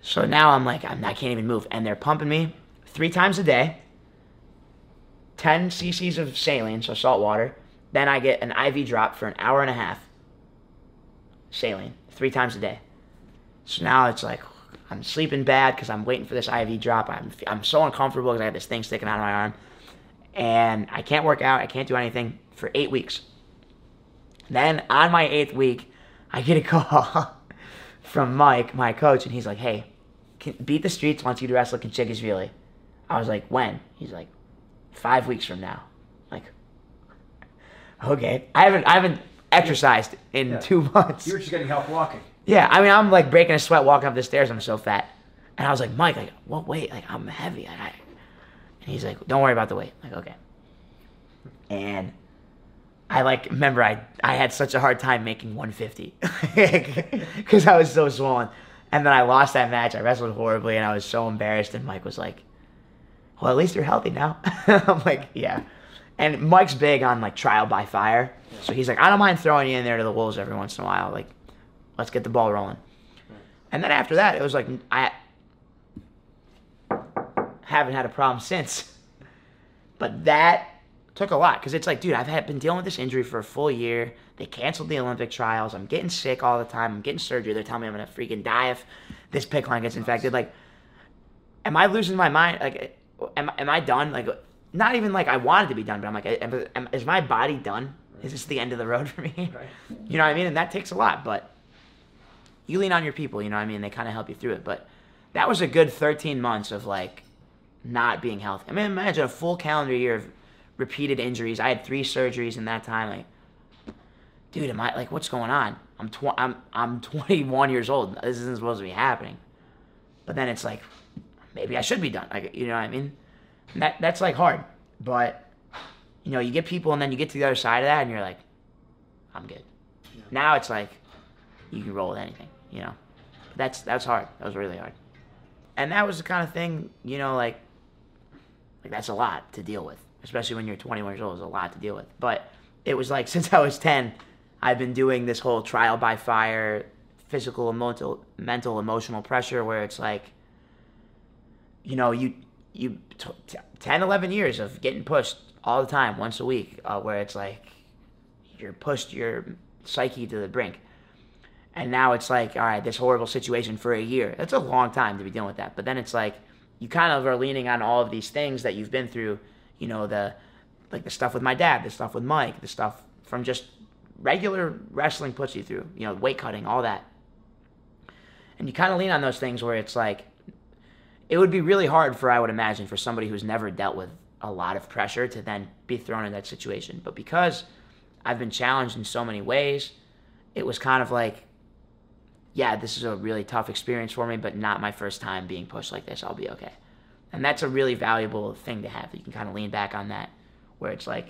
Speaker 4: So now I'm like, I'm, I can't even move, and they're pumping me three times a day. 10 cc's of saline, so salt water. Then I get an IV drop for an hour and a half. Saline, three times a day. So now it's like I'm sleeping bad because I'm waiting for this IV drop. I'm I'm so uncomfortable because I have this thing sticking out of my arm, and I can't work out. I can't do anything for eight weeks. Then on my eighth week, I get a call from Mike, my coach, and he's like, "Hey, can, beat the streets wants you to wrestle Conchigashvili." I was like, "When?" He's like, five weeks from now." Like, okay. I haven't I haven't exercised in
Speaker 3: Yeah.
Speaker 4: two months.
Speaker 3: You were just getting help walking.
Speaker 4: Yeah, I mean, I'm like breaking a sweat walking up the stairs. I'm so fat. And I was like, Mike, like, what weight? Like, I'm heavy. Like, I... And he's like, don't worry about the weight. I'm like, okay. And I like remember I I had such a hard time making 150 because I was so swollen. And then I lost that match. I wrestled horribly, and I was so embarrassed. And Mike was like, "Well, at least you're healthy now." I'm like, "Yeah." And Mike's big on like trial by fire, so he's like, "I don't mind throwing you in there to the wolves every once in a while. Like, let's get the ball rolling." And then after that, it was like I haven't had a problem since. But that took a lot because it's like, dude, I've had been dealing with this injury for a full year. They canceled the Olympic trials. I'm getting sick all the time. I'm getting surgery. They're telling me I'm gonna freaking die if this PICC line gets infected. Like, am I losing my mind? Like, am am I done? Like, not even like I wanted to be done, but I'm like, am, am, is my body done? Is this the end of the road for me? You know what I mean? And that takes a lot, but you lean on your people. You know what I mean? They kind of help you through it. But that was a good 13 months of like not being healthy. I mean, imagine a full calendar year of repeated injuries. I had three surgeries in that time. Like, dude, am I like, what's going on? I'm tw- I'm I'm 21 years old. This isn't supposed to be happening. But then it's like, maybe I should be done. Like, you know what I mean? And that that's like hard. But you know, you get people, and then you get to the other side of that, and you're like, I'm good. Now it's like, you can roll with anything. You know, that's that's hard. That was really hard. And that was the kind of thing, you know, like, like that's a lot to deal with, especially when you're 21 years old. It's a lot to deal with. But it was like since I was 10, I've been doing this whole trial by fire, physical, mental, mental, emotional pressure, where it's like, you know, you you t- t- 10, 11 years of getting pushed all the time, once a week, uh, where it's like you're pushed your psyche to the brink. And now it's like, all right, this horrible situation for a year. That's a long time to be dealing with that. But then it's like, you kind of are leaning on all of these things that you've been through, you know, the like the stuff with my dad, the stuff with Mike, the stuff from just regular wrestling puts you through, you know, weight cutting, all that. And you kind of lean on those things where it's like, it would be really hard for, I would imagine, for somebody who's never dealt with a lot of pressure to then be thrown in that situation. But because I've been challenged in so many ways, it was kind of like, yeah, this is a really tough experience for me, but not my first time being pushed like this. I'll be okay. And that's a really valuable thing to have. You can kind of lean back on that, where it's like,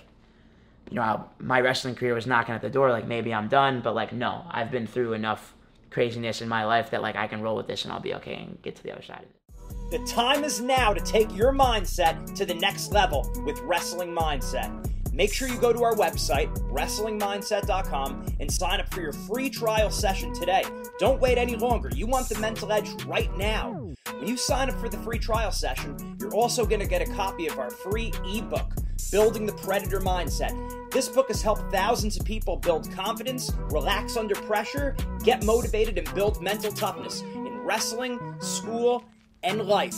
Speaker 4: you know, my wrestling career was knocking at the door, like maybe I'm done, but like, no, I've been through enough craziness in my life that like I can roll with this and I'll be okay and get to the other side of it.
Speaker 5: The time is now to take your mindset to the next level with Wrestling Mindset. Make sure you go to our website, WrestlingMindset.com, and sign up for your free trial session today. Don't wait any longer. You want the mental edge right now. When you sign up for the free trial session, you're also going to get a copy of our free ebook, Building the Predator Mindset. This book has helped thousands of people build confidence, relax under pressure, get motivated, and build mental toughness in wrestling, school, and life.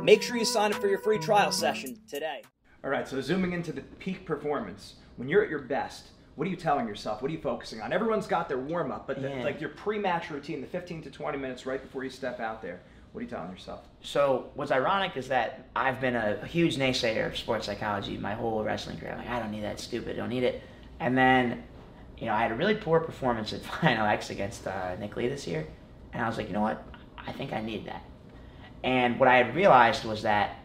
Speaker 5: Make sure you sign up for your free trial session today.
Speaker 3: All right, so zooming into the peak performance, when you're at your best, what are you telling yourself? What are you focusing on? Everyone's got their warm up, but the,
Speaker 4: Yeah.
Speaker 3: like your pre-match routine, the 15 to 20 minutes right before you step out there, what are you telling yourself?
Speaker 4: So what's ironic is that I've been a huge naysayer of sports psychology my whole wrestling career. I'm Like I don't need that stupid, don't need it. And then, you know, I had a really poor performance at Final X against uh, Nick Lee this year, and I was like, you know what? I think I need that. And what I had realized was that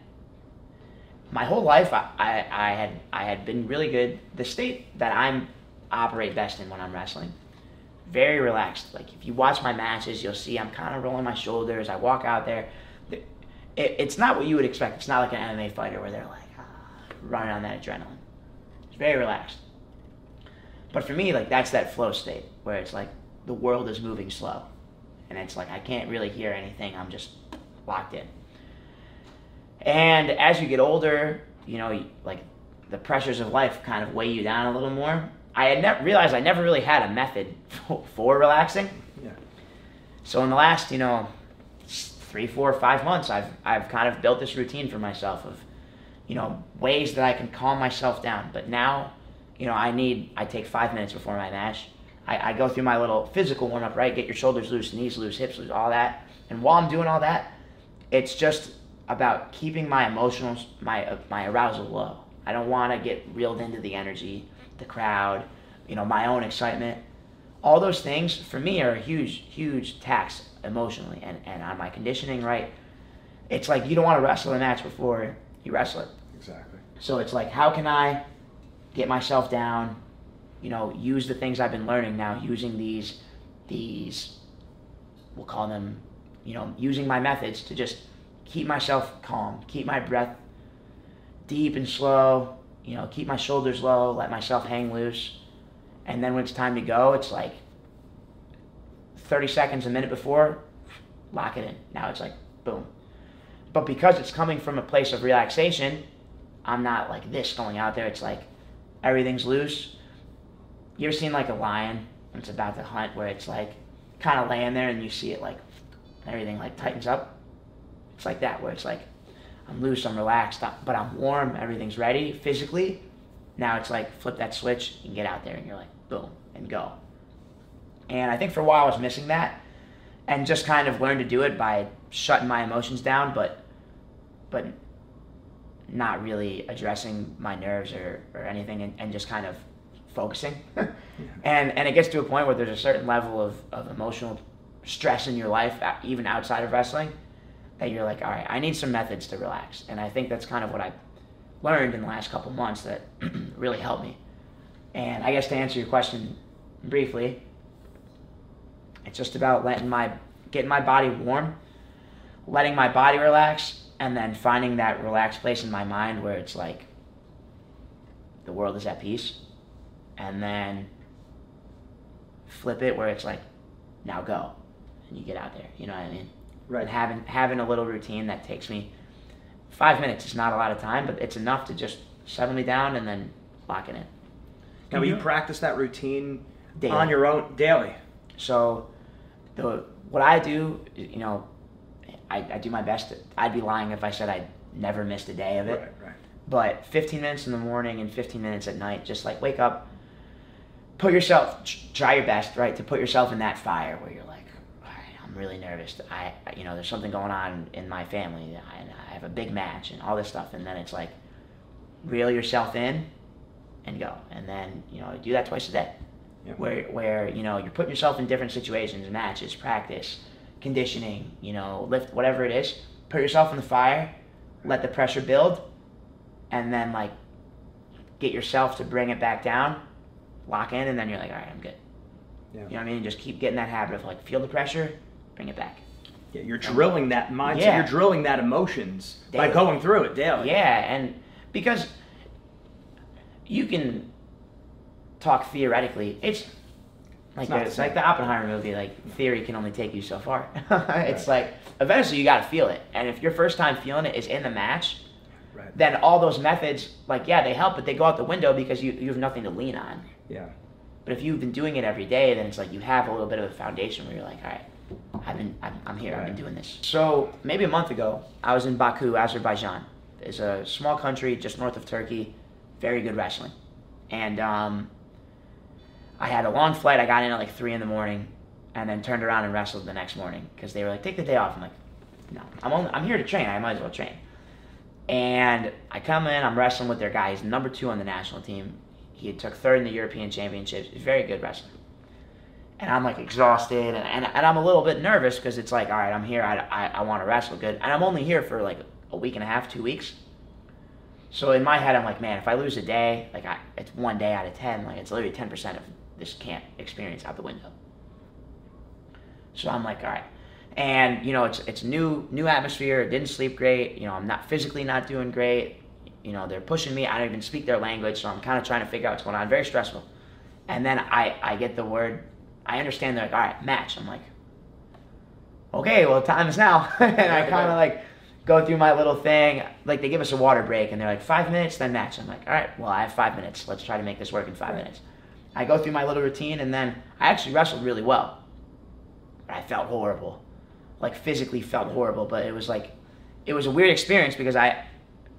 Speaker 4: my whole life I, I, I had I had been really good. The state that I'm operate best in when I'm wrestling, very relaxed. Like if you watch my matches, you'll see I'm kind of rolling my shoulders. I walk out there. It, it's not what you would expect. It's not like an MMA fighter where they're like ah, running on that adrenaline. It's very relaxed. But for me, like that's that flow state where it's like the world is moving slow, and it's like I can't really hear anything. I'm just locked in. And as you get older, you know, like the pressures of life kind of weigh you down a little more. I had never realized I never really had a method for, for relaxing.
Speaker 3: Yeah.
Speaker 4: So in the last, you know, three, four, five months, I've I've kind of built this routine for myself of, you know, ways that I can calm myself down. But now, you know, I need I take five minutes before my match. I, I go through my little physical warm up, right? Get your shoulders loose, knees loose, hips loose, all that. And while I'm doing all that, it's just about keeping my emotional my uh, my arousal low. I don't want to get reeled into the energy, the crowd, you know, my own excitement. All those things for me are a huge huge tax emotionally and and on my conditioning, right? It's like you don't want to wrestle a match before you wrestle it.
Speaker 3: Exactly.
Speaker 4: So it's like how can I get myself down, you know, use the things I've been learning now using these these we'll call them, you know, using my methods to just keep myself calm, keep my breath deep and slow, you know, keep my shoulders low, let myself hang loose. And then when it's time to go, it's like 30 seconds, a minute before, lock it in. Now it's like, boom. But because it's coming from a place of relaxation, I'm not like this going out there. It's like everything's loose. You ever seen like a lion when it's about to hunt where it's like kind of laying there and you see it like everything like tightens up? It's like that where it's like I'm loose, I'm relaxed, but I'm warm, everything's ready physically. Now it's like flip that switch and get out there and you're like boom and go. And I think for a while I was missing that and just kind of learned to do it by shutting my emotions down, but but not really addressing my nerves or, or anything and, and just kind of focusing. and and it gets to a point where there's a certain level of, of emotional stress in your life, even outside of wrestling, that you're like, all right, I need some methods to relax. And I think that's kind of what I learned in the last couple months that really helped me. And I guess to answer your question briefly, it's just about letting my getting my body warm, letting my body relax, and then finding that relaxed place in my mind where it's like the world is at peace. And then flip it where it's like, now go. And you get out there. You know what I mean?
Speaker 3: Right.
Speaker 4: And having having a little routine that takes me five minutes is not a lot of time, but it's enough to just settle me down and then lock it in.
Speaker 3: Now, you practice that routine
Speaker 4: Daily.
Speaker 3: on your own daily.
Speaker 4: So, the what I do, you know, I, I do my best. To, I'd be lying if I said I never missed a day of it.
Speaker 3: Right, right.
Speaker 4: But 15 minutes in the morning and 15 minutes at night, just like wake up, put yourself, try your best, right, to put yourself in that fire where you're like, all right, I'm really nervous. I, you know, there's something going on in my family. I, I have a big match and all this stuff, and then it's like, reel yourself in, and go, and then you know, do that twice a day.
Speaker 3: Yep.
Speaker 4: Where, where you know you're putting yourself in different situations, matches, practice, conditioning, you know, lift, whatever it is. Put yourself in the fire, let the pressure build, and then like get yourself to bring it back down, lock in, and then you're like, all right, I'm good.
Speaker 3: Yeah.
Speaker 4: You know what I mean? Just keep getting that habit of like feel the pressure, bring it back.
Speaker 3: Yeah, you're drilling that mindset.
Speaker 4: Yeah.
Speaker 3: You're drilling that emotions by going through it daily.
Speaker 4: Yeah, and because you can talk theoretically, it's like
Speaker 3: It's
Speaker 4: it's,
Speaker 3: the
Speaker 4: like the Oppenheimer movie. Like theory can only take you so far. it's like eventually you got to feel it, and if your first time feeling it is in the match,
Speaker 3: Right.
Speaker 4: then all those methods, like yeah, they help, but they go out the window because you you have nothing to lean on.
Speaker 3: Yeah.
Speaker 4: But if you've been doing it every day, then it's like you have a little bit of a foundation where you're like, all right, I've been, I'm, I'm here, I've been doing this. So maybe a month ago, I was in Baku, Azerbaijan. It's a small country just north of Turkey, very good wrestling. And um, I had a long flight. I got in at like three in the morning, and then turned around and wrestled the next morning because they were like, take the day off. I'm like, no, I'm only, I'm here to train. I might as well train. And I come in, I'm wrestling with their guy. He's number two on the national team. He took third in the European Championships. He's very good wrestler. And I'm like exhausted, and, and, and I'm a little bit nervous because it's like, all right, I'm here. I, I, I want to wrestle good. And I'm only here for like a week and a half, two weeks. So in my head, I'm like, man, if I lose a day, like I, it's one day out of 10, like it's literally 10% of this camp experience out the window. So I'm like, all right. And you know, it's it's new new atmosphere. Didn't sleep great. You know, I'm not physically not doing great. You know, they're pushing me. I don't even speak their language, so I'm kind of trying to figure out what's going on. Very stressful. And then I I get the word. I understand. They're like, all right, match. I'm like, okay, well, time is now. and I kind of like go through my little thing. Like they give us a water break, and they're like five minutes, then match. I'm like, all right, well, I have five minutes. Let's try to make this work in five minutes. I go through my little routine, and then I actually wrestled really well. But I felt horrible, like physically felt horrible. But it was like, it was a weird experience because I,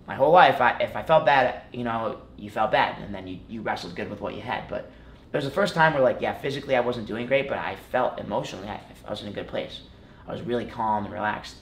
Speaker 4: my whole life, I if I felt bad, you know, you felt bad, and then you you wrestled good with what you had. But it was the first time where like, yeah, physically I wasn't doing great, but I felt emotionally I, I was in a good place. I was really calm and relaxed.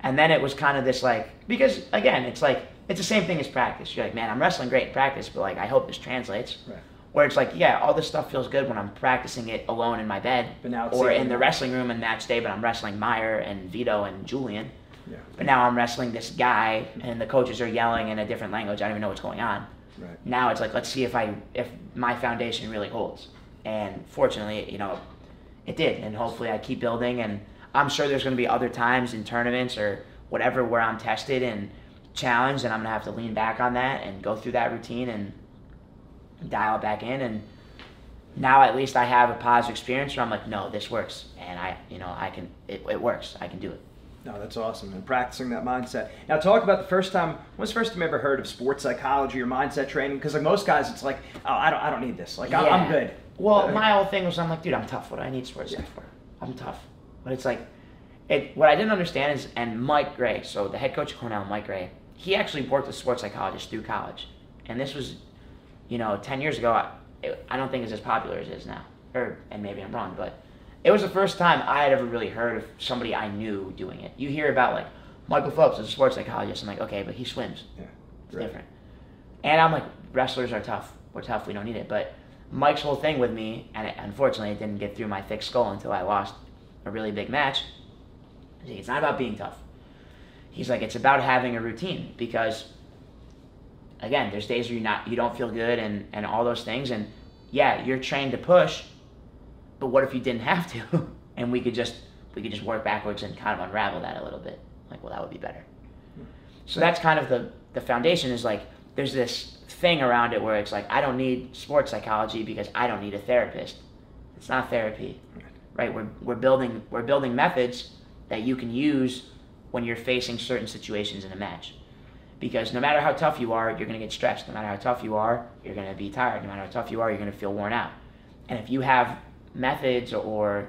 Speaker 4: And then it was kind of this like because again, it's like it's the same thing as practice. You're like, man, I'm wrestling great in practice, but like I hope this translates.
Speaker 3: Right.
Speaker 4: Where it's like, yeah, all this stuff feels good when I'm practicing it alone in my bed, or in the wrestling room in match day. But I'm wrestling Meyer and Vito and Julian.
Speaker 3: Yeah.
Speaker 4: But now I'm wrestling this guy, and the coaches are yelling in a different language. I don't even know what's going on.
Speaker 3: Right.
Speaker 4: Now it's like, let's see if I if my foundation really holds. And fortunately, you know, it did. And hopefully, I keep building. And I'm sure there's going to be other times in tournaments or whatever where I'm tested and challenged, and I'm going to have to lean back on that and go through that routine and dial it back in. And now at least I have a positive experience where I'm like, no, this works, and I, you know, I can. It, it works. I can do it.
Speaker 3: No, that's awesome. And practicing that mindset. Now, talk about the first time. When's the first time you ever heard of sports psychology or mindset training? Because like most guys, it's like, oh, I don't, I don't need this. Like, I'm, I'm good.
Speaker 4: Well, my whole thing was I'm like, dude, I'm tough. What do I need sports psych for? I'm tough. But it's like, it. What I didn't understand is, and Mike Grey, so the head coach of Cornell, Mike Grey, he actually worked with sports psychologists through college, and this was, you know, ten years ago. I, it, I don't think it's as popular as it is now, or and maybe I'm wrong, but it was the first time I had ever really heard of somebody I knew doing it. You hear about like Michael Phelps is a sports psychologist. I'm like, okay, but he swims.
Speaker 3: Yeah.
Speaker 4: It's different. And I'm like, wrestlers are tough. We're tough. We don't need it. But Mike's whole thing with me, and it, unfortunately, it didn't get through my thick skull until I lost a really big match. It's not about being tough. He's like, it's about having a routine because, again, there's days where you not you don't feel good and and all those things, and yeah, you're trained to push, but what if you didn't have to, and we could just we could just work backwards and kind of unravel that a little bit. Like, well, that would be better. So that's kind of the the foundation is like there's this thing around it where it's like I don't need sports psychology because I don't need a therapist. It's not therapy. Right? We're we're building we're building methods that you can use when you're facing certain situations in a match. Because no matter how tough you are, you're going to get stressed. No matter how tough you are, you're going to be tired. No matter how tough you are, you're going to feel worn out. And if you have methods or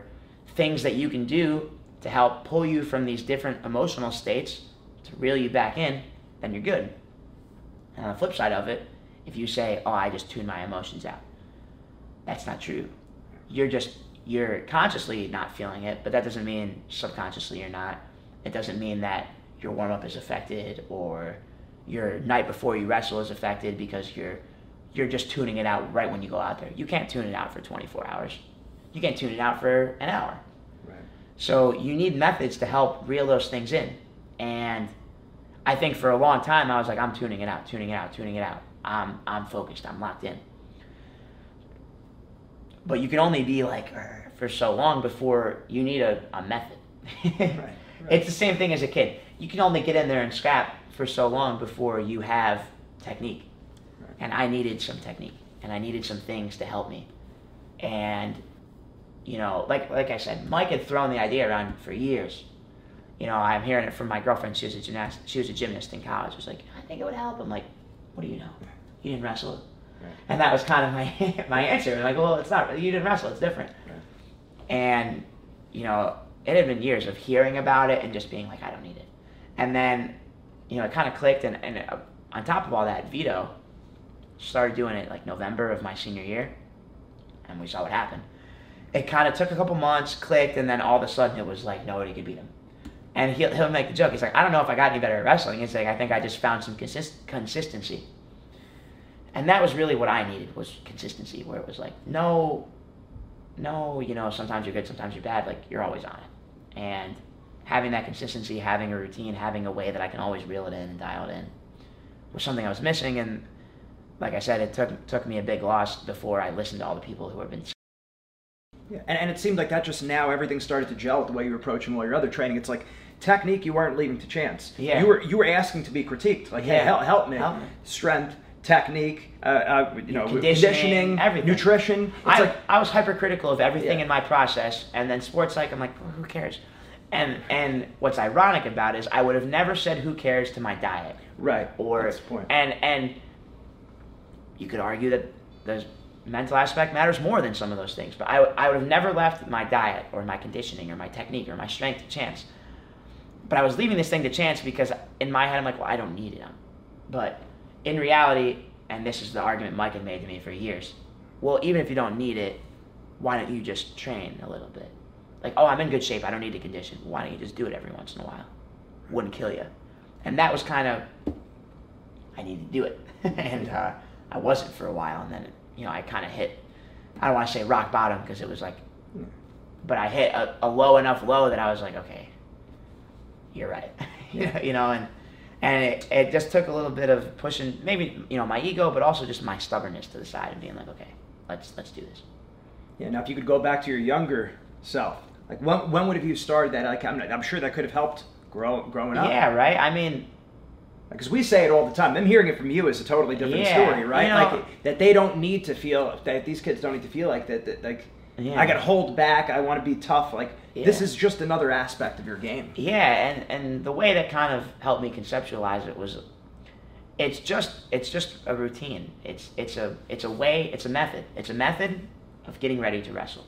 Speaker 4: things that you can do to help pull you from these different emotional states to reel you back in, then you're good. And on the flip side of it, if you say, "Oh, I just tune my emotions out," that's not true. You're just you're consciously not feeling it, but that doesn't mean subconsciously you're not. It doesn't mean that your warm up is affected or your night before you wrestle is affected because you're you're just tuning it out right when you go out there. You can't tune it out for 24 hours. You can't tune it out for an hour.
Speaker 3: Right.
Speaker 4: So you need methods to help reel those things in. And I think for a long time I was like, I'm tuning it out, tuning it out, tuning it out. I'm I'm focused, I'm locked in. But you can only be like er, for so long before you need a, a method.
Speaker 3: right.
Speaker 4: It's the same thing as a kid. You can only get in there and scrap for so long before you have technique. And I needed some technique and I needed some things to help me. And you know, like like I said, Mike had thrown the idea around for years. You know, I'm hearing it from my girlfriend. She was a gymnast. She was a gymnast in college. She was like, I think it would help. I'm like, what do you know? You didn't wrestle. And that was kind of my my answer. I'm like, well, it's not. You didn't wrestle. It's different. And you know, it had been years of hearing about it and just being like, I don't need it. And then, you know, it kind of clicked. And, and uh, on top of all that, Vito started doing it like November of my senior year, and we saw what happened. It kind of took a couple months, clicked, and then all of a sudden it was like nobody could beat him. And he'll, he'll make the joke. He's like, I don't know if I got any better at wrestling. He's like, I think I just found some consist- consistency. And that was really what I needed was consistency, where it was like, no, no, you know, sometimes you're good, sometimes you're bad. Like you're always on it. And having that consistency, having a routine, having a way that I can always reel it in and dial it in was something I was missing. And like I said, it took took me a big loss before I listened to all the people who have been.
Speaker 3: Yeah. And, and it seemed like that just now everything started to gel with the way you were approaching all your other training. It's like technique you weren't leaving to chance.
Speaker 4: Yeah.
Speaker 3: You were you were asking to be critiqued. Like, hey, help, help me.
Speaker 4: Help me.
Speaker 3: Strength, technique, uh, uh, you know,
Speaker 4: Conditioning,
Speaker 3: conditioning,
Speaker 4: everything.
Speaker 3: nutrition. It's
Speaker 4: I,
Speaker 3: like
Speaker 4: I was hypercritical of everything
Speaker 3: Yeah.
Speaker 4: in my process, and then sports psych, I'm like, well, who cares? And and what's ironic about it is I would have never said who cares to my diet.
Speaker 3: right.
Speaker 4: or
Speaker 3: That's the point.
Speaker 4: and and you could argue that the mental aspect matters more than some of those things but I, w- I would have never left my diet or my conditioning or my technique or my strength to chance. But i was leaving this thing to chance because in my head i'm like well i don't need it. But in reality and this is the argument mike had made to me for years well even if you don't need it why don't you just train a little bit? Like oh i'm in good shape. I don't need to condition. Why don't you just do it every once in a while? Wouldn't kill you and that was kind of I need to do it. and uh, I wasn't for a while, and then you know I kind of hit. I don't want to say rock bottom because it was like, but I hit a, a low enough low that I was like, okay, you're right, you know, you know, and and it, it just took a little bit of pushing, maybe you know my ego, but also just my stubbornness to the side and being like, okay, let's let's do this.
Speaker 3: Yeah. Now, if you could go back to your younger self, like when when would have you started that? Like, I'm, I'm sure that could have helped grow growing up.
Speaker 4: Yeah, right. I mean,
Speaker 3: Because we say it all the time. Them hearing it from you is a totally different
Speaker 4: Yeah,
Speaker 3: story, right?
Speaker 4: you know-
Speaker 3: like that they don't need to feel that these kids don't need to feel like that. that like
Speaker 4: Yeah.
Speaker 3: I got to hold back. I want to be tough. Like this is just another aspect of your game.
Speaker 4: Yeah, and and the way that kind of helped me conceptualize it was, it's just it's just a routine. It's it's a it's a way. It's a method. It's a method of getting ready to wrestle.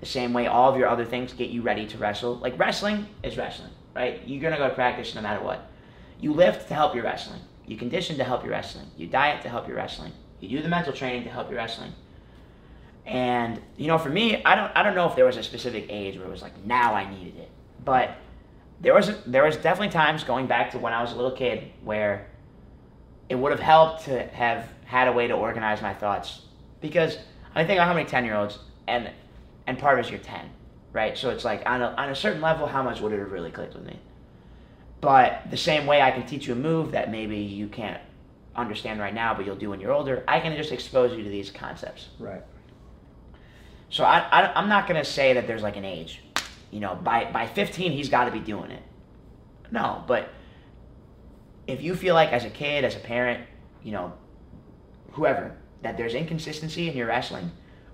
Speaker 4: The same way all of your other things get you ready to wrestle. Like wrestling is wrestling, right? You're gonna go to practice no matter what. You lift to help your wrestling. You condition to help your wrestling. You diet to help your wrestling. You do the mental training to help your wrestling. And you know, for me, I don't I don't know if there was a specific age where it was like now I needed it, but there was a, there was definitely times going back to when I was a little kid where it would have helped to have had a way to organize my thoughts because I think about how many ten year olds and and part of it is you're ten, right? So it's like on a on a certain level, how much would it have really clicked with me? But the same way I can teach you a move that maybe you can't understand right now, but you'll do when you're older, I can just expose you to these concepts.
Speaker 3: Right.
Speaker 4: So I, I I'm not gonna say that there's like an age, you know, by by 15 he's got to be doing it. No, but if you feel like as a kid, as a parent, you know, whoever, that there's inconsistency in your wrestling,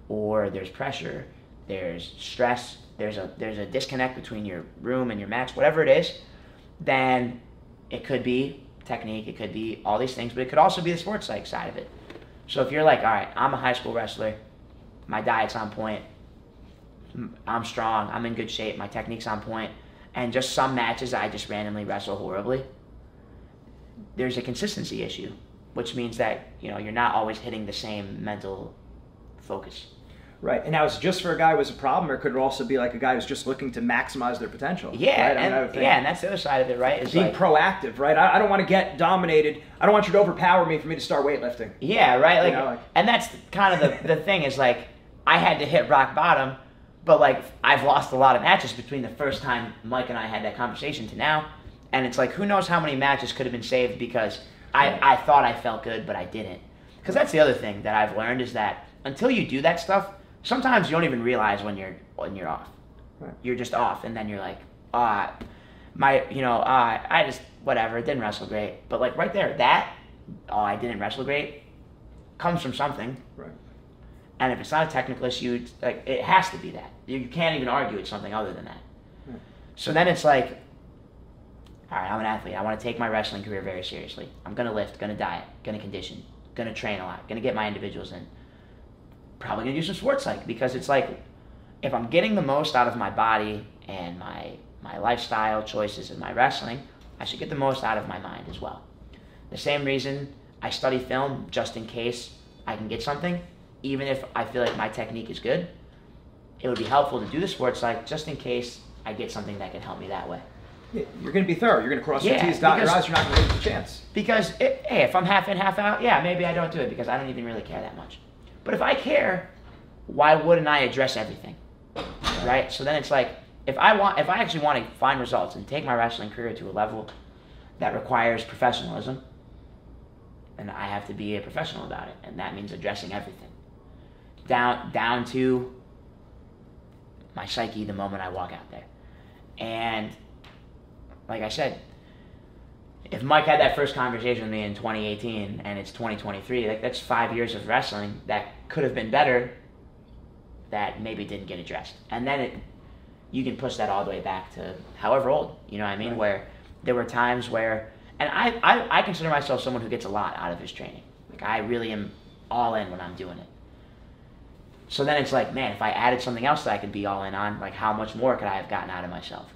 Speaker 4: or there's pressure, there's stress, there's a there's a disconnect between your room and your match, whatever it is, then it could be technique, it could be all these things, but it could also be the sports psych side of it. So if you're like, all right, I'm a high school wrestler, my diet's on point, I'm strong, I'm in good shape, my technique's on point, and just some matches I just randomly wrestle horribly. There's a consistency issue, which means that you know you're not always hitting the same mental focus.
Speaker 3: Right. And now it's just for a guy who has a problem, or could it also be like a guy who's just looking to maximize their potential?
Speaker 4: Yeah,
Speaker 3: Right?
Speaker 4: And, yeah, and that's the other side of it, right? Is
Speaker 3: being
Speaker 4: like,
Speaker 3: proactive, right? I, I don't want to get dominated. I don't want you to overpower me for me to start weightlifting.
Speaker 4: Yeah, right. Like,
Speaker 3: know, like-
Speaker 4: and that's kind of the the thing is like I had to hit rock bottom, but like I've lost a lot of matches between the first time Mike and I had that conversation to now, and it's like who knows how many matches could have been saved because I I thought I felt good but I didn't. Because that's the other thing that I've learned is that until you do that stuff, sometimes you don't even realize when you're when you're off.
Speaker 3: Right.
Speaker 4: You're just off, and then you're like, ah, my, you know, ah, I just whatever, didn't wrestle great. But like right there, that, oh, I didn't wrestle great, comes from something.
Speaker 3: Right.
Speaker 4: And if it's not a technical issue, it's like it has to be that. You, you can't even argue it's something other than that. So then it's like, all right, I'm an athlete. I want to take my wrestling career very seriously. I'm gonna lift, gonna diet, gonna condition, gonna train a lot, gonna get my individuals in. Probably gonna do some sports psych because it's like, if I'm getting the most out of my body and my my lifestyle choices and my wrestling, I should get the most out of my mind as well. The same reason I study film just in case I can get something, even if I feel like my technique is good. It would be helpful to do the sports psych just in case I get something that can help me that way.
Speaker 3: Yeah, You're going to be thorough. You're going to cross your
Speaker 4: Yeah,
Speaker 3: T's, dot your I's. You're not going to lose the chance.
Speaker 4: Because it, hey, if I'm half in, half out, yeah, maybe I don't do it because I don't even really care that much. But if I care, why wouldn't I address everything? Right? So then it's like if I want if I actually want to find results and take my wrestling career to a level that requires professionalism, then I have to be a professional about it. And that means addressing everything. Down down to my psyche the moment I walk out there. And like I said, if Mike had that first conversation with me in 2018 and it's 2023, like that's five years of wrestling that could have been better that maybe didn't get addressed. And then it, you can push that all the way back to however old, you know what I mean? Where there were times where, and I, I, I consider myself someone who gets a lot out of his training. Like I really am all in when I'm doing it. So then it's like, man, if I added something else that I could be all in on, like how much more could I have gotten out of myself?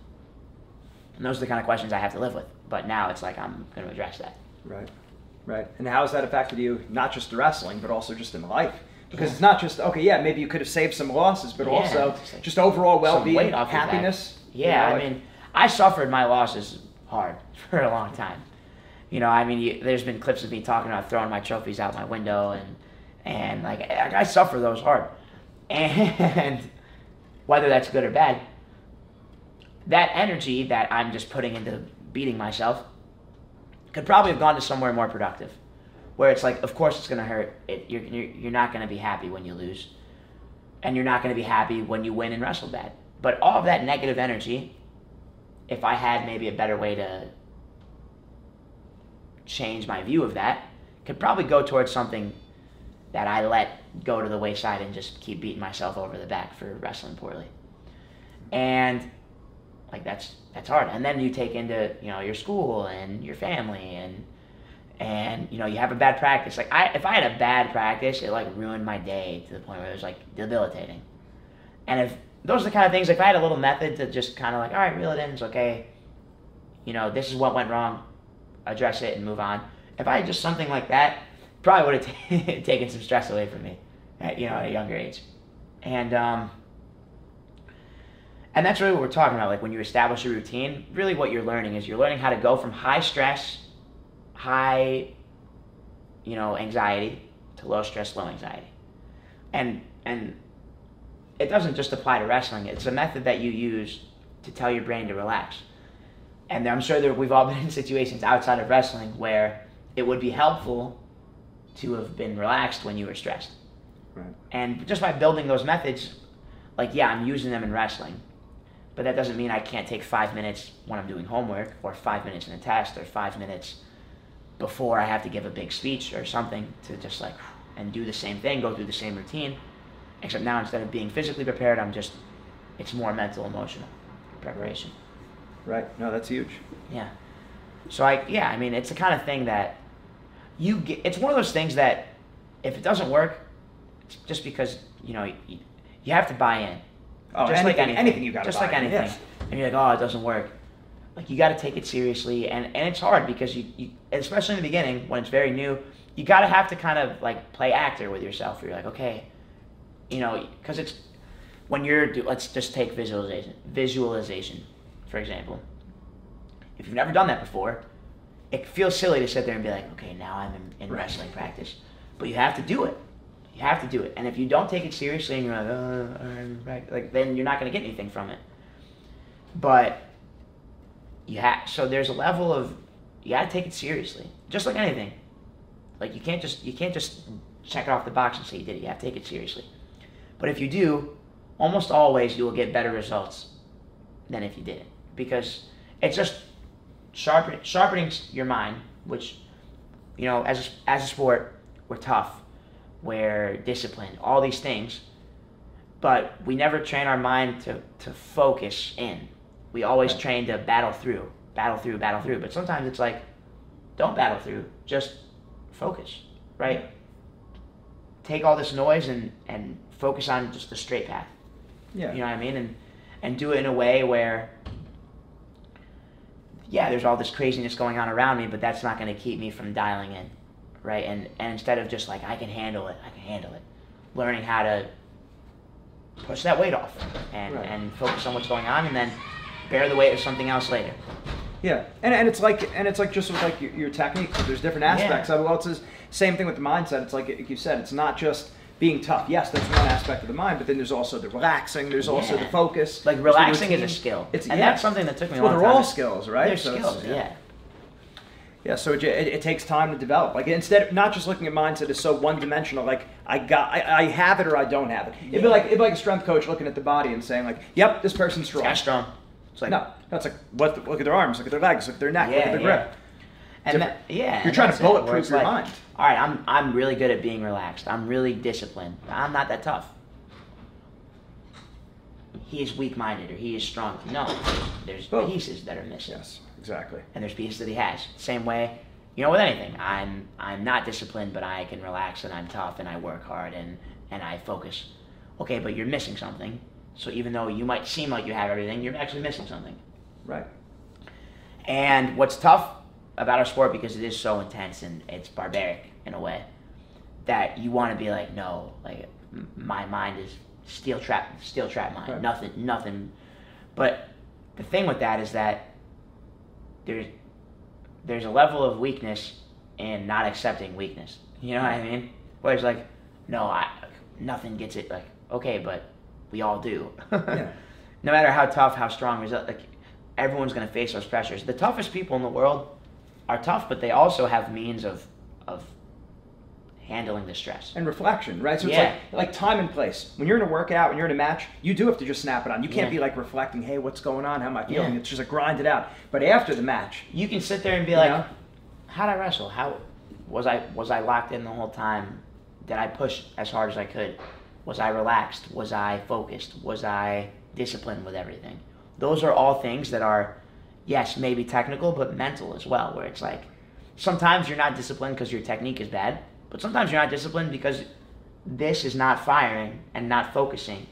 Speaker 4: And those are the kind of questions I have to live with. But now it's like I'm going to address that.
Speaker 3: Right. Right. And how has that affected you, not just the wrestling, but also just in life? Because it's not just, okay, yeah, maybe you could have saved some losses, but
Speaker 4: Yeah,
Speaker 3: also
Speaker 4: just like
Speaker 3: just overall well being,
Speaker 4: weight off your back.
Speaker 3: happiness.
Speaker 4: Yeah,
Speaker 3: you know,
Speaker 4: I
Speaker 3: like-
Speaker 4: mean, I suffered my losses hard for a long time. You know, I mean, you, there's been clips of me talking about throwing my trophies out my window, and and like I, I suffer those hard, and whether that's good or bad, that energy that I'm just putting into beating myself could probably have gone to somewhere more productive, where it's like, of course it's gonna hurt. It, you're you're, not gonna be happy when you lose, and you're not gonna be happy when you win and wrestle bad. But all of that negative energy, if I had maybe a better way to change my view of that, could probably go towards something that I let go to the wayside and just keep beating myself over the back for wrestling poorly. And like that's that's hard. And then you take into, you know, your school and your family and and you know, you have a bad practice. Like I if I had a bad practice, it like ruined my day to the point where it was like debilitating. And if those are the kind of things, like if I had a little method to just kind of like, all right, reel it in, it's okay. You know, this is what went wrong, address it and move on. If I had just something like that, probably would have taken some stress away from me, at, you know, at a younger age. And um, and that's really what we're talking about. Like when you establish a routine, really what you're learning is you're learning how to go from high stress, high, you know, anxiety to low stress, low anxiety. And and it doesn't just apply to wrestling. It's a method that you use to tell your brain to relax. And I'm sure that we've all been in situations outside of wrestling where it would be helpful to have been relaxed when you were stressed.
Speaker 3: Right.
Speaker 4: And just by building those methods, like yeah, I'm using them in wrestling, but that doesn't mean I can't take five minutes when I'm doing homework, or five minutes in a test, or five minutes before I have to give a big speech or something to just like and do the same thing, go through the same routine. Except now instead of being physically prepared, I'm just it's more mental, emotional preparation.
Speaker 3: Right. No, that's huge.
Speaker 4: Yeah. So I yeah, I mean it's the kind of thing that you get it's one of those things that if it doesn't work, it's just because, you know, you, you have to buy in.
Speaker 3: Oh,
Speaker 4: just like
Speaker 3: anything-
Speaker 4: anything,
Speaker 3: anything you gotta
Speaker 4: just
Speaker 3: buy
Speaker 4: like anything,
Speaker 3: yes.
Speaker 4: and you're like, oh, it doesn't work. Like you got to take it seriously, and and it's hard because you, you especially in the beginning when it's very new, you got to have to kind of like play actor with yourself. You're like, okay, you know, because it's when you're do, let's just take visualization visualization for example. If you've never done that before, it feels silly to sit there and be like, okay, now I'm in, in wrestling practice, but you have to do it. You have to do it, and if you don't take it seriously and you're like, uh, I'm right, like then you're not going to get anything from it. But you have so there's a level of you got to take it seriously, just like anything. Like you can't just you can't just check it off the box and say you did it. You have to take it seriously. But if you do, almost always you will get better results than if you didn't, because it's just sharpen, sharpening your mind, which you know as a, as a sport we're tough, we're disciplined, all these things, but we never train our mind to to focus in. We always train to battle through, battle through, battle through. But sometimes it's like, don't battle through, just focus, right? Take all this noise and and focus on just the straight path.
Speaker 3: Yeah.
Speaker 4: You know what I mean? And and do it in a way where yeah, there's all this craziness going on around me, but that's not going to keep me from dialing in, right? And and instead of just like I can handle it, I can handle it. Learning how to push that weight off and
Speaker 3: Right.
Speaker 4: and focus on what's going on, and then bear the weight of something else later.
Speaker 3: Yeah, and, and it's like and it's like just with like your, your technique. There's different aspects.
Speaker 4: Yeah.
Speaker 3: of it. Well, it's the same thing with the mindset. It's like, like you said, it's not just being tough. Yes, that's one aspect of the mind, but then there's also the relaxing. There's also the focus.
Speaker 4: Like relaxing is a skill,
Speaker 3: It's
Speaker 4: and
Speaker 3: yeah.
Speaker 4: that's something that took me a
Speaker 3: Well,
Speaker 4: long
Speaker 3: they're
Speaker 4: time.
Speaker 3: all skills, right?
Speaker 4: They're
Speaker 3: So
Speaker 4: skills, yeah.
Speaker 3: Yeah, so it, it, it takes time to develop. Like instead, of not just looking at mindset as so one dimensional. Like I got, I, I have it or I don't have it. It'd be like it'd be like a strength coach looking at the body and saying like, "Yep, this person's strong."
Speaker 4: Guy's strong. It's like
Speaker 3: no, no, it's like what? The, look at their arms, look at their legs, look at their neck, look at their
Speaker 4: yeah.
Speaker 3: grip.
Speaker 4: And that, yeah,
Speaker 3: You're trying to
Speaker 4: that's
Speaker 3: bulletproof your
Speaker 4: like,
Speaker 3: mind.
Speaker 4: All right, I'm I'm really good at being relaxed. I'm really disciplined. I'm not that tough. He is weak-minded or he is strong. No, there's, pieces that are missing.
Speaker 3: Yes, exactly.
Speaker 4: And there's pieces that he has. Same way, you know, with anything. I'm I'm not disciplined, but I can relax and I'm tough and I work hard and and I focus. Okay, but you're missing something. So even though you might seem like you have everything, you're actually missing something.
Speaker 3: Right.
Speaker 4: And what's tough about our sport because it is so intense and it's barbaric in a way that you want to be like, no, like my mind is steel trap, steel trap mind,
Speaker 3: Right.
Speaker 4: nothing, nothing. But the thing with that is that there's there's a level of weakness in not accepting weakness. You know what I mean? Where it's like, no, I nothing gets it. Like, okay, but we all do.
Speaker 3: Yeah.
Speaker 4: No matter how tough, how strong, like everyone's gonna face those pressures. The toughest people in the world are tough, but they also have means of of handling the stress.
Speaker 3: and reflection, right? So it's
Speaker 4: Yeah.
Speaker 3: like like time and place. When you're in a workout, when you're in a match, you do have to just snap it on. You can't
Speaker 4: Yeah.
Speaker 3: be like reflecting, hey, what's going on? How am I feeling?
Speaker 4: Yeah.
Speaker 3: It's just like grind it out. But after the match,
Speaker 4: You can sit there and be like,
Speaker 3: know?
Speaker 4: "How'd I wrestle? How was I? Was I locked in the whole time? Did I push as hard as I could? Was I relaxed? Was I focused? Was I disciplined with everything? Those are all things that are, yes, maybe technical, but mental as well. Where it's like, sometimes you're not disciplined because your technique is bad, but sometimes you're not disciplined because this is not firing and not focusing,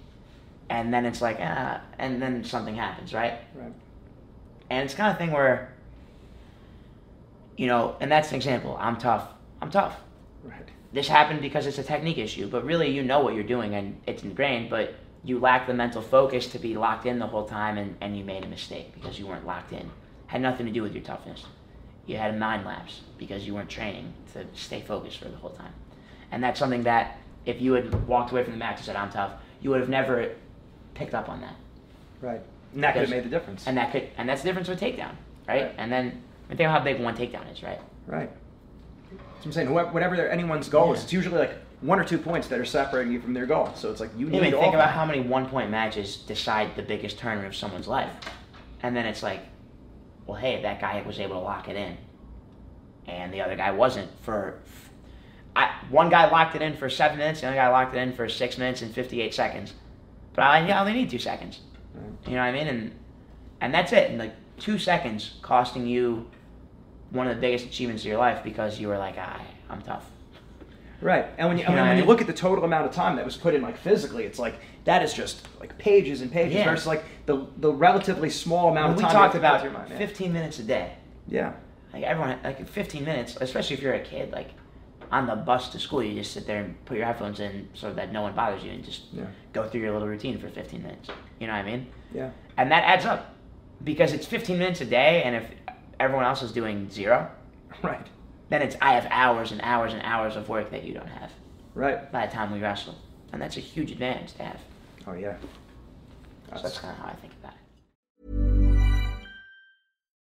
Speaker 4: and then it's like, ah, and then something happens, right?
Speaker 3: right?
Speaker 4: And it's kind of thing where, you know, and that's an example. I'm tough. I'm tough.
Speaker 3: Right.
Speaker 4: This happened because it's a technique issue, but really you know what you're doing and it's ingrained, but you lack the mental focus to be locked in the whole time and, and you made a mistake because you weren't locked in. Had nothing to do with your toughness. You had a mind lapse because you weren't training to stay focused for the whole time. And that's something that if you had walked away from the match and said, I'm tough, you would have never picked up on that.
Speaker 3: Right. And that could have made the difference.
Speaker 4: And that could, and that's the difference with takedown, right?
Speaker 3: Right.
Speaker 4: And then I think how big one takedown is, right?
Speaker 3: Right. So I'm saying, whoever, whatever their, anyone's goal is, it's usually like one or two points that are separating you from their goal. So it's like you
Speaker 4: You
Speaker 3: need
Speaker 4: mean
Speaker 3: all
Speaker 4: think about
Speaker 3: that.
Speaker 4: how many one-point matches decide the biggest tournament of someone's life, and then it's like, well, hey, that guy was able to lock it in, and the other guy wasn't. For I, one guy locked it in for seven minutes, the other guy locked it in for six minutes and fifty-eight seconds, but I only need two seconds. You know what I mean? And and that's it. And like two seconds costing you one of the biggest achievements of your life because you were like, I, I'm tough.
Speaker 3: Right. And when you,
Speaker 4: You
Speaker 3: I mean, when
Speaker 4: I
Speaker 3: you look at the total amount of time that was put in, like physically, it's like that is just like pages and pages
Speaker 4: Yeah.
Speaker 3: versus like the the relatively small amount of
Speaker 4: we talked about
Speaker 3: your mind,
Speaker 4: 15 minutes a day.
Speaker 3: Yeah.
Speaker 4: Like everyone, like 15 minutes, especially if you're a kid, like on the bus to school, you just sit there and put your headphones in so that no one bothers you and just
Speaker 3: Yeah.
Speaker 4: go through your little routine for 15 minutes. You know what I mean?
Speaker 3: Yeah.
Speaker 4: And that adds up because it's 15 minutes a day, and if everyone else is doing zero,
Speaker 3: Right.
Speaker 4: then it's I have hours and hours and hours of work that you don't have
Speaker 3: Right.
Speaker 4: by the time we wrestle, and that's a huge advantage to have.
Speaker 3: Oh yeah.
Speaker 4: So that's kind of how I think about it.